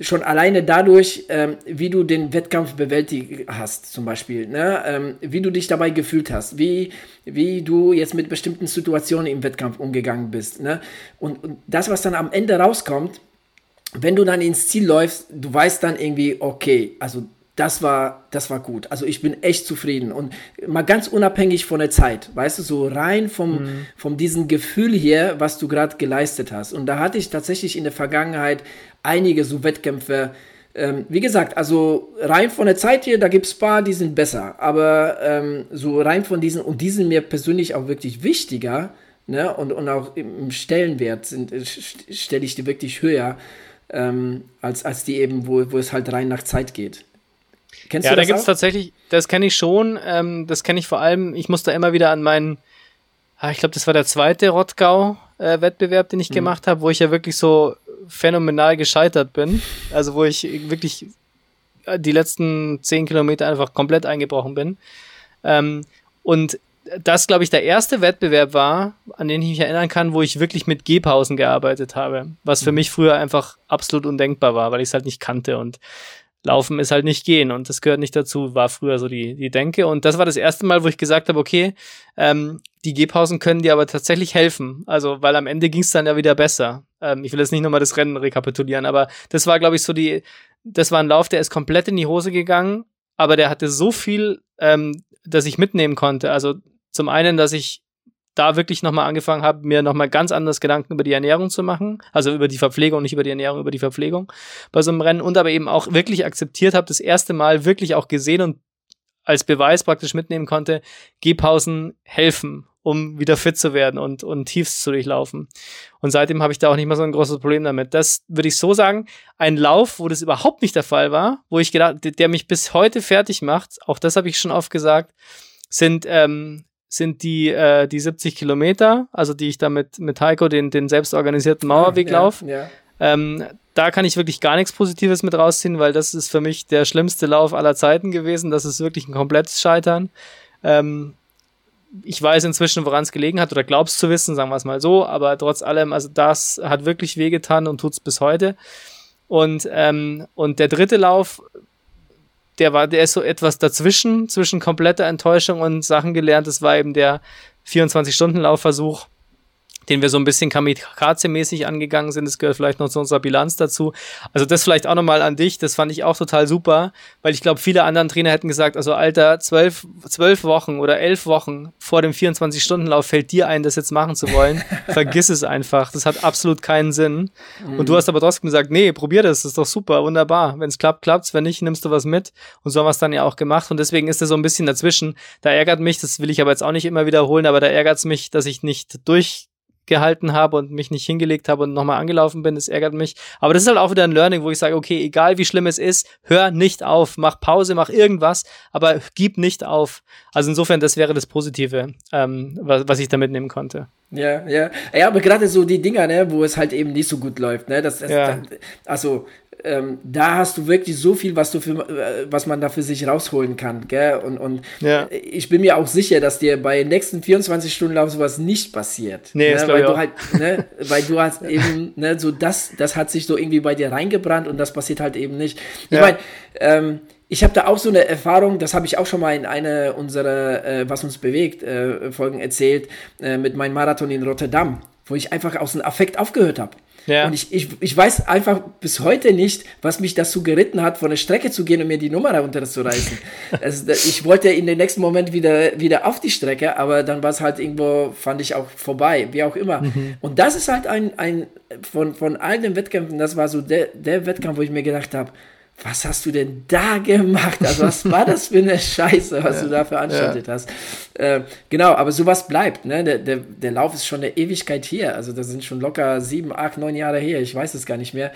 schon alleine dadurch, ähm, wie du den Wettkampf bewältigt hast, zum Beispiel, ne? Ähm, wie du dich dabei gefühlt hast, wie, wie du jetzt mit bestimmten Situationen im Wettkampf umgegangen bist. Ne? Und, und das, was dann am Ende rauskommt, wenn du dann ins Ziel läufst, du weißt dann irgendwie, okay, also das war, das war gut. Also ich bin echt zufrieden und mal ganz unabhängig von der Zeit, weißt du, so rein vom, mhm. vom diesem Gefühl hier, was du gerade geleistet hast. Und da hatte ich tatsächlich in der Vergangenheit einige so Wettkämpfe. Ähm, wie gesagt, also rein von der Zeit hier, da gibt es paar, die sind besser. Aber ähm, so rein von diesen, und die sind mir persönlich auch wirklich wichtiger, ne? Und, und auch im Stellenwert sind, äh, stelle ich die wirklich höher, ähm, als, als die eben, wo, wo es halt rein nach Zeit geht. Kennst ja, du das da gibt es tatsächlich, das kenne ich schon. Ähm, das kenne ich vor allem, ich muss da immer wieder an meinen, ah, ich glaube, das war der zweite Rottgau-Wettbewerb, den ich mhm. gemacht habe, wo ich ja wirklich so phänomenal gescheitert bin. Also wo ich wirklich äh, die letzten zehn Kilometer einfach komplett eingebrochen bin. Ähm, und das, glaube ich, der erste Wettbewerb war, an den ich mich erinnern kann, wo ich wirklich mit Gehpausen gearbeitet habe. Was für mhm. mich früher einfach absolut undenkbar war, weil ich es halt nicht kannte. Und Laufen ist halt nicht gehen und das gehört nicht dazu, war früher so die, die Denke. Und das war das erste Mal, wo ich gesagt habe, okay, ähm, die Gehpausen können dir aber tatsächlich helfen. Also, weil am Ende ging es dann ja wieder besser. Ähm, ich will jetzt nicht nochmal das Rennen rekapitulieren, aber das war, glaube ich, so die, das war ein Lauf, der ist komplett in die Hose gegangen, aber der hatte so viel, ähm, dass ich mitnehmen konnte. Also zum einen, dass ich da wirklich nochmal angefangen habe, mir nochmal ganz anders Gedanken über die Ernährung zu machen. Also über die Verpflegung, nicht über die Ernährung, über die Verpflegung bei so einem Rennen. Und aber eben auch wirklich akzeptiert habe, das erste Mal wirklich auch gesehen und als Beweis praktisch mitnehmen konnte, Gehpausen helfen, um wieder fit zu werden und, und Tiefs zu durchlaufen. Und seitdem habe ich da auch nicht mehr so ein großes Problem damit. Das würde ich so sagen, ein Lauf, wo das überhaupt nicht der Fall war, wo ich gedacht, der mich bis heute fertig macht, auch das habe ich schon oft gesagt, sind ähm, sind die, äh, die 70 Kilometer, also die ich da mit, mit Heiko, den, den selbstorganisierten Mauerweglauf. Ja, ja. Ähm, da kann ich wirklich gar nichts Positives mit rausziehen, weil das ist für mich der schlimmste Lauf aller Zeiten gewesen. Das ist wirklich ein komplettes Scheitern. Ähm, ich weiß inzwischen, woran es gelegen hat, oder glaubst zu wissen, sagen wir es mal so, aber trotz allem, also das hat wirklich wehgetan und tut es bis heute. Und, ähm, und der dritte Lauf der war, der ist so etwas dazwischen, zwischen kompletter Enttäuschung und Sachen gelernt. Das war eben der 24-Stunden-Laufversuch den wir so ein bisschen Kamikaze-mäßig angegangen sind. Das gehört vielleicht noch zu unserer Bilanz dazu. Also das vielleicht auch nochmal an dich. Das fand ich auch total super, weil ich glaube, viele anderen Trainer hätten gesagt, also Alter, zwölf, zwölf Wochen oder elf Wochen vor dem 24-Stunden-Lauf fällt dir ein, das jetzt machen zu wollen. Vergiss es einfach. Das hat absolut keinen Sinn. Mhm. Und du hast aber trotzdem gesagt, nee, probier das, das ist doch super, wunderbar. Wenn es klappt, klappt's. Wenn nicht, nimmst du was mit. Und so haben wir es dann ja auch gemacht. Und deswegen ist er so ein bisschen dazwischen. Da ärgert mich, das will ich aber jetzt auch nicht immer wiederholen, aber da ärgert es mich, dass ich nicht durch gehalten habe und mich nicht hingelegt habe und nochmal angelaufen bin. Das ärgert mich. Aber das ist halt auch wieder ein Learning, wo ich sage, okay, egal wie schlimm es ist, hör nicht auf, mach Pause, mach irgendwas, aber gib nicht auf. Also insofern, das wäre das Positive, ähm, was, was ich da mitnehmen konnte. Ja, ja. Ja, aber gerade so die Dinger, ne, wo es halt eben nicht so gut läuft, ne? Das, das ja. also ähm, da hast du wirklich so viel, was du für, äh, was man da für sich rausholen kann, gell? Und, und ja. ich bin mir auch sicher, dass dir bei nächsten 24 Stunden Lauf sowas nicht passiert. Nee, ne? weil du halt, ne, weil du hast eben, ne, so das, das hat sich so irgendwie bei dir reingebrannt und das passiert halt eben nicht. Ich ja. meine, ähm, ich habe da auch so eine Erfahrung, das habe ich auch schon mal in einer unserer äh, Was uns bewegt äh, Folgen erzählt, äh, mit meinem Marathon in Rotterdam, wo ich einfach aus dem Affekt aufgehört habe. Ja. Und ich, ich, ich weiß einfach bis heute nicht, was mich dazu geritten hat, von der Strecke zu gehen und mir die Nummer runterzureißen. also, ich wollte in den nächsten Moment wieder, wieder auf die Strecke, aber dann war es halt irgendwo, fand ich auch vorbei, wie auch immer. Mhm. Und das ist halt ein, ein von, von all den Wettkämpfen, das war so der, der Wettkampf, wo ich mir gedacht habe, was hast du denn da gemacht? Also was war das für eine Scheiße, was ja, du da veranstaltet ja. hast? Äh, genau, aber sowas bleibt. Ne? Der, der, der Lauf ist schon eine Ewigkeit hier. Also das sind schon locker sieben, acht, neun Jahre her. Ich weiß es gar nicht mehr.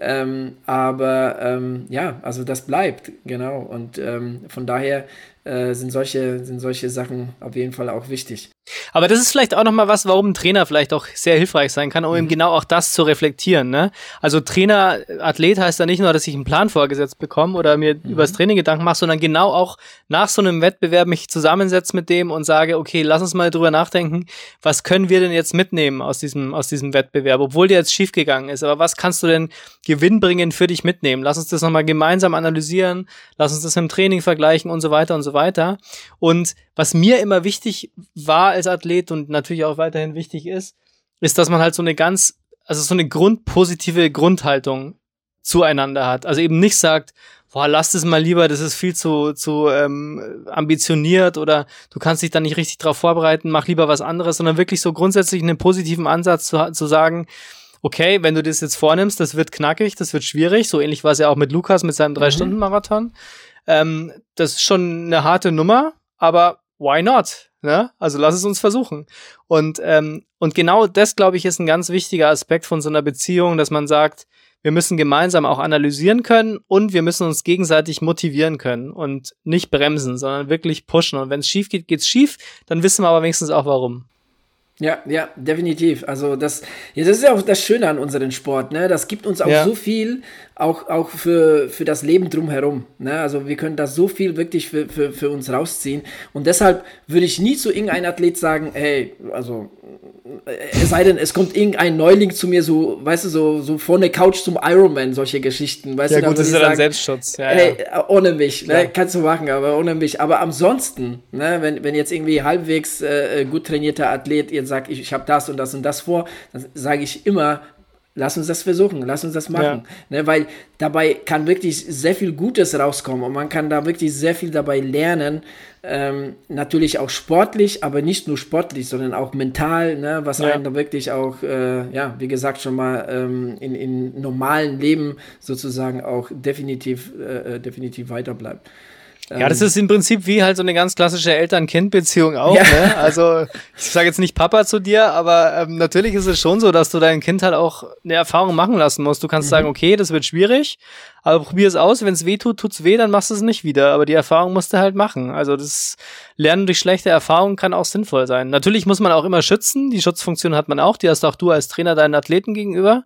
Ähm, aber ähm, ja, also das bleibt. Genau. Und ähm, von daher äh, sind, solche, sind solche Sachen auf jeden Fall auch wichtig. Aber das ist vielleicht auch nochmal was, warum ein Trainer vielleicht auch sehr hilfreich sein kann, um mhm. eben genau auch das zu reflektieren. Ne? Also Trainer, Athlet heißt da nicht nur, dass ich einen Plan vorgesetzt bekomme oder mir mhm. über das Training Gedanken mache, sondern genau auch nach so einem Wettbewerb mich zusammensetze mit dem und sage, okay, lass uns mal drüber nachdenken, was können wir denn jetzt mitnehmen aus diesem, aus diesem Wettbewerb, obwohl der jetzt schiefgegangen ist, aber was kannst du denn gewinnbringend für dich mitnehmen? Lass uns das nochmal gemeinsam analysieren, lass uns das im Training vergleichen und so weiter und so weiter. Und was mir immer wichtig war als Athlet und natürlich auch weiterhin wichtig ist, ist, dass man halt so eine ganz, also so eine grundpositive Grundhaltung zueinander hat. Also eben nicht sagt, boah, lass das mal lieber, das ist viel zu, zu ähm, ambitioniert oder du kannst dich da nicht richtig drauf vorbereiten, mach lieber was anderes, sondern wirklich so grundsätzlich einen positiven Ansatz zu, zu sagen, okay, wenn du das jetzt vornimmst, das wird knackig, das wird schwierig, so ähnlich war es ja auch mit Lukas mit seinem mhm. Drei-Stunden-Marathon. Ähm, das ist schon eine harte Nummer, aber why not? Ne? Also lass es uns versuchen. Und, ähm, und genau das, glaube ich, ist ein ganz wichtiger Aspekt von so einer Beziehung, dass man sagt, wir müssen gemeinsam auch analysieren können und wir müssen uns gegenseitig motivieren können und nicht bremsen, sondern wirklich pushen. Und wenn es schief geht, geht's schief, dann wissen wir aber wenigstens auch warum. Ja, ja, definitiv. Also das, ja, das ist ja auch das Schöne an unserem Sport, ne? Das gibt uns auch ja. so viel, auch, auch für, für das Leben drumherum. Ne? Also wir können da so viel wirklich für, für, für uns rausziehen. Und deshalb würde ich nie zu irgendeinem Athlet sagen, hey, also es sei denn, es kommt irgendein Neuling zu mir, so, weißt du, so, so von der Couch zum Ironman, solche Geschichten, weißt ja, du, gut, das ist ja dann Selbstschutz. Ja, hey, ja. ohne mich, ne, kannst du machen, aber ohne mich. Aber ansonsten, ne, wenn, wenn jetzt irgendwie halbwegs äh, gut trainierter Athlet jetzt sagt, ich, ich habe das und das und das vor, dann sage ich immer, lass uns das versuchen, lass uns das machen. Ja. Ne, weil dabei kann wirklich sehr viel Gutes rauskommen und man kann da wirklich sehr viel dabei lernen. Ähm, natürlich auch sportlich, aber nicht nur sportlich, sondern auch mental, ne, was ja. einen da wirklich auch, äh, ja, wie gesagt, schon mal ähm, in, in normalen Leben sozusagen auch definitiv, äh, äh definitiv weiterbleibt. Ja, das ähm. ist im Prinzip wie halt so eine ganz klassische Eltern-Kind-Beziehung auch. Ja. Ne? Also ich sage jetzt nicht Papa zu dir, aber ähm, natürlich ist es schon so, dass du dein Kind halt auch eine Erfahrung machen lassen musst. Du kannst mhm. sagen, okay, das wird schwierig, aber probier es aus. Wenn es weh tut, tut's weh, dann machst du es nicht wieder. Aber die Erfahrung musst du halt machen. Also das Lernen durch schlechte Erfahrungen kann auch sinnvoll sein. Natürlich muss man auch immer schützen. Die Schutzfunktion hat man auch. Die hast auch du als Trainer deinen Athleten gegenüber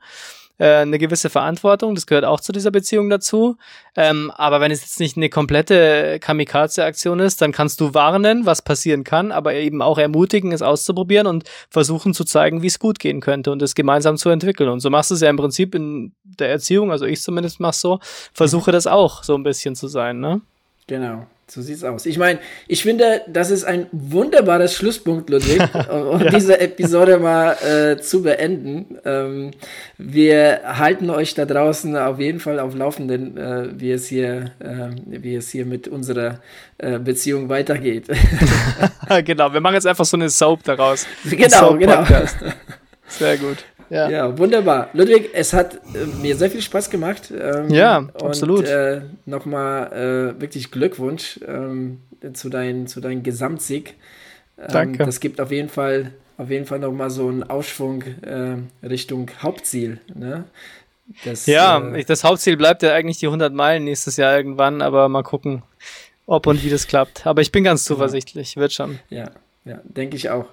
äh, eine gewisse Verantwortung, das gehört auch zu dieser Beziehung dazu. Ähm, aber wenn es jetzt nicht eine komplette Kamikaze-Aktion ist, dann kannst du warnen, was passieren kann, aber eben auch ermutigen, es auszuprobieren und versuchen zu zeigen, wie es gut gehen könnte und es gemeinsam zu entwickeln. Und so machst du es ja im Prinzip in der Erziehung, also ich zumindest mach so, versuche das auch so ein bisschen zu sein, ne? Genau. So sieht's aus. Ich meine, ich finde, das ist ein wunderbares Schlusspunkt, Ludwig, um ja. diese Episode mal äh, zu beenden. Ähm, wir halten euch da draußen auf jeden Fall auf Laufenden, äh, wie es hier, äh, wie es hier mit unserer äh, Beziehung weitergeht. genau, wir machen jetzt einfach so eine Soap daraus. Genau, genau. Sehr gut. Ja. ja, wunderbar. Ludwig, es hat äh, mir sehr viel Spaß gemacht. Ähm, ja, absolut. Und äh, nochmal äh, wirklich Glückwunsch ähm, zu, dein, zu deinem Gesamtsieg. Ähm, Danke. Das gibt auf jeden Fall auf jeden Fall nochmal so einen Aufschwung äh, Richtung Hauptziel. Ne? Das, ja, äh, das Hauptziel bleibt ja eigentlich die 100 Meilen nächstes Jahr irgendwann, aber mal gucken, ob und wie das klappt. Aber ich bin ganz zuversichtlich, wird schon. Ja, ja, denke ich auch.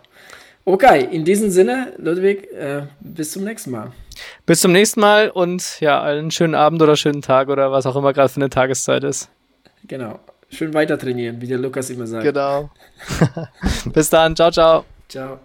Okay, in diesem Sinne, Ludwig, äh, bis zum nächsten Mal. Bis zum nächsten Mal und ja, einen schönen Abend oder schönen Tag oder was auch immer gerade für eine Tageszeit ist. Genau. Schön weiter trainieren, wie der Lukas immer sagt. Genau. bis dann. Ciao, ciao. Ciao.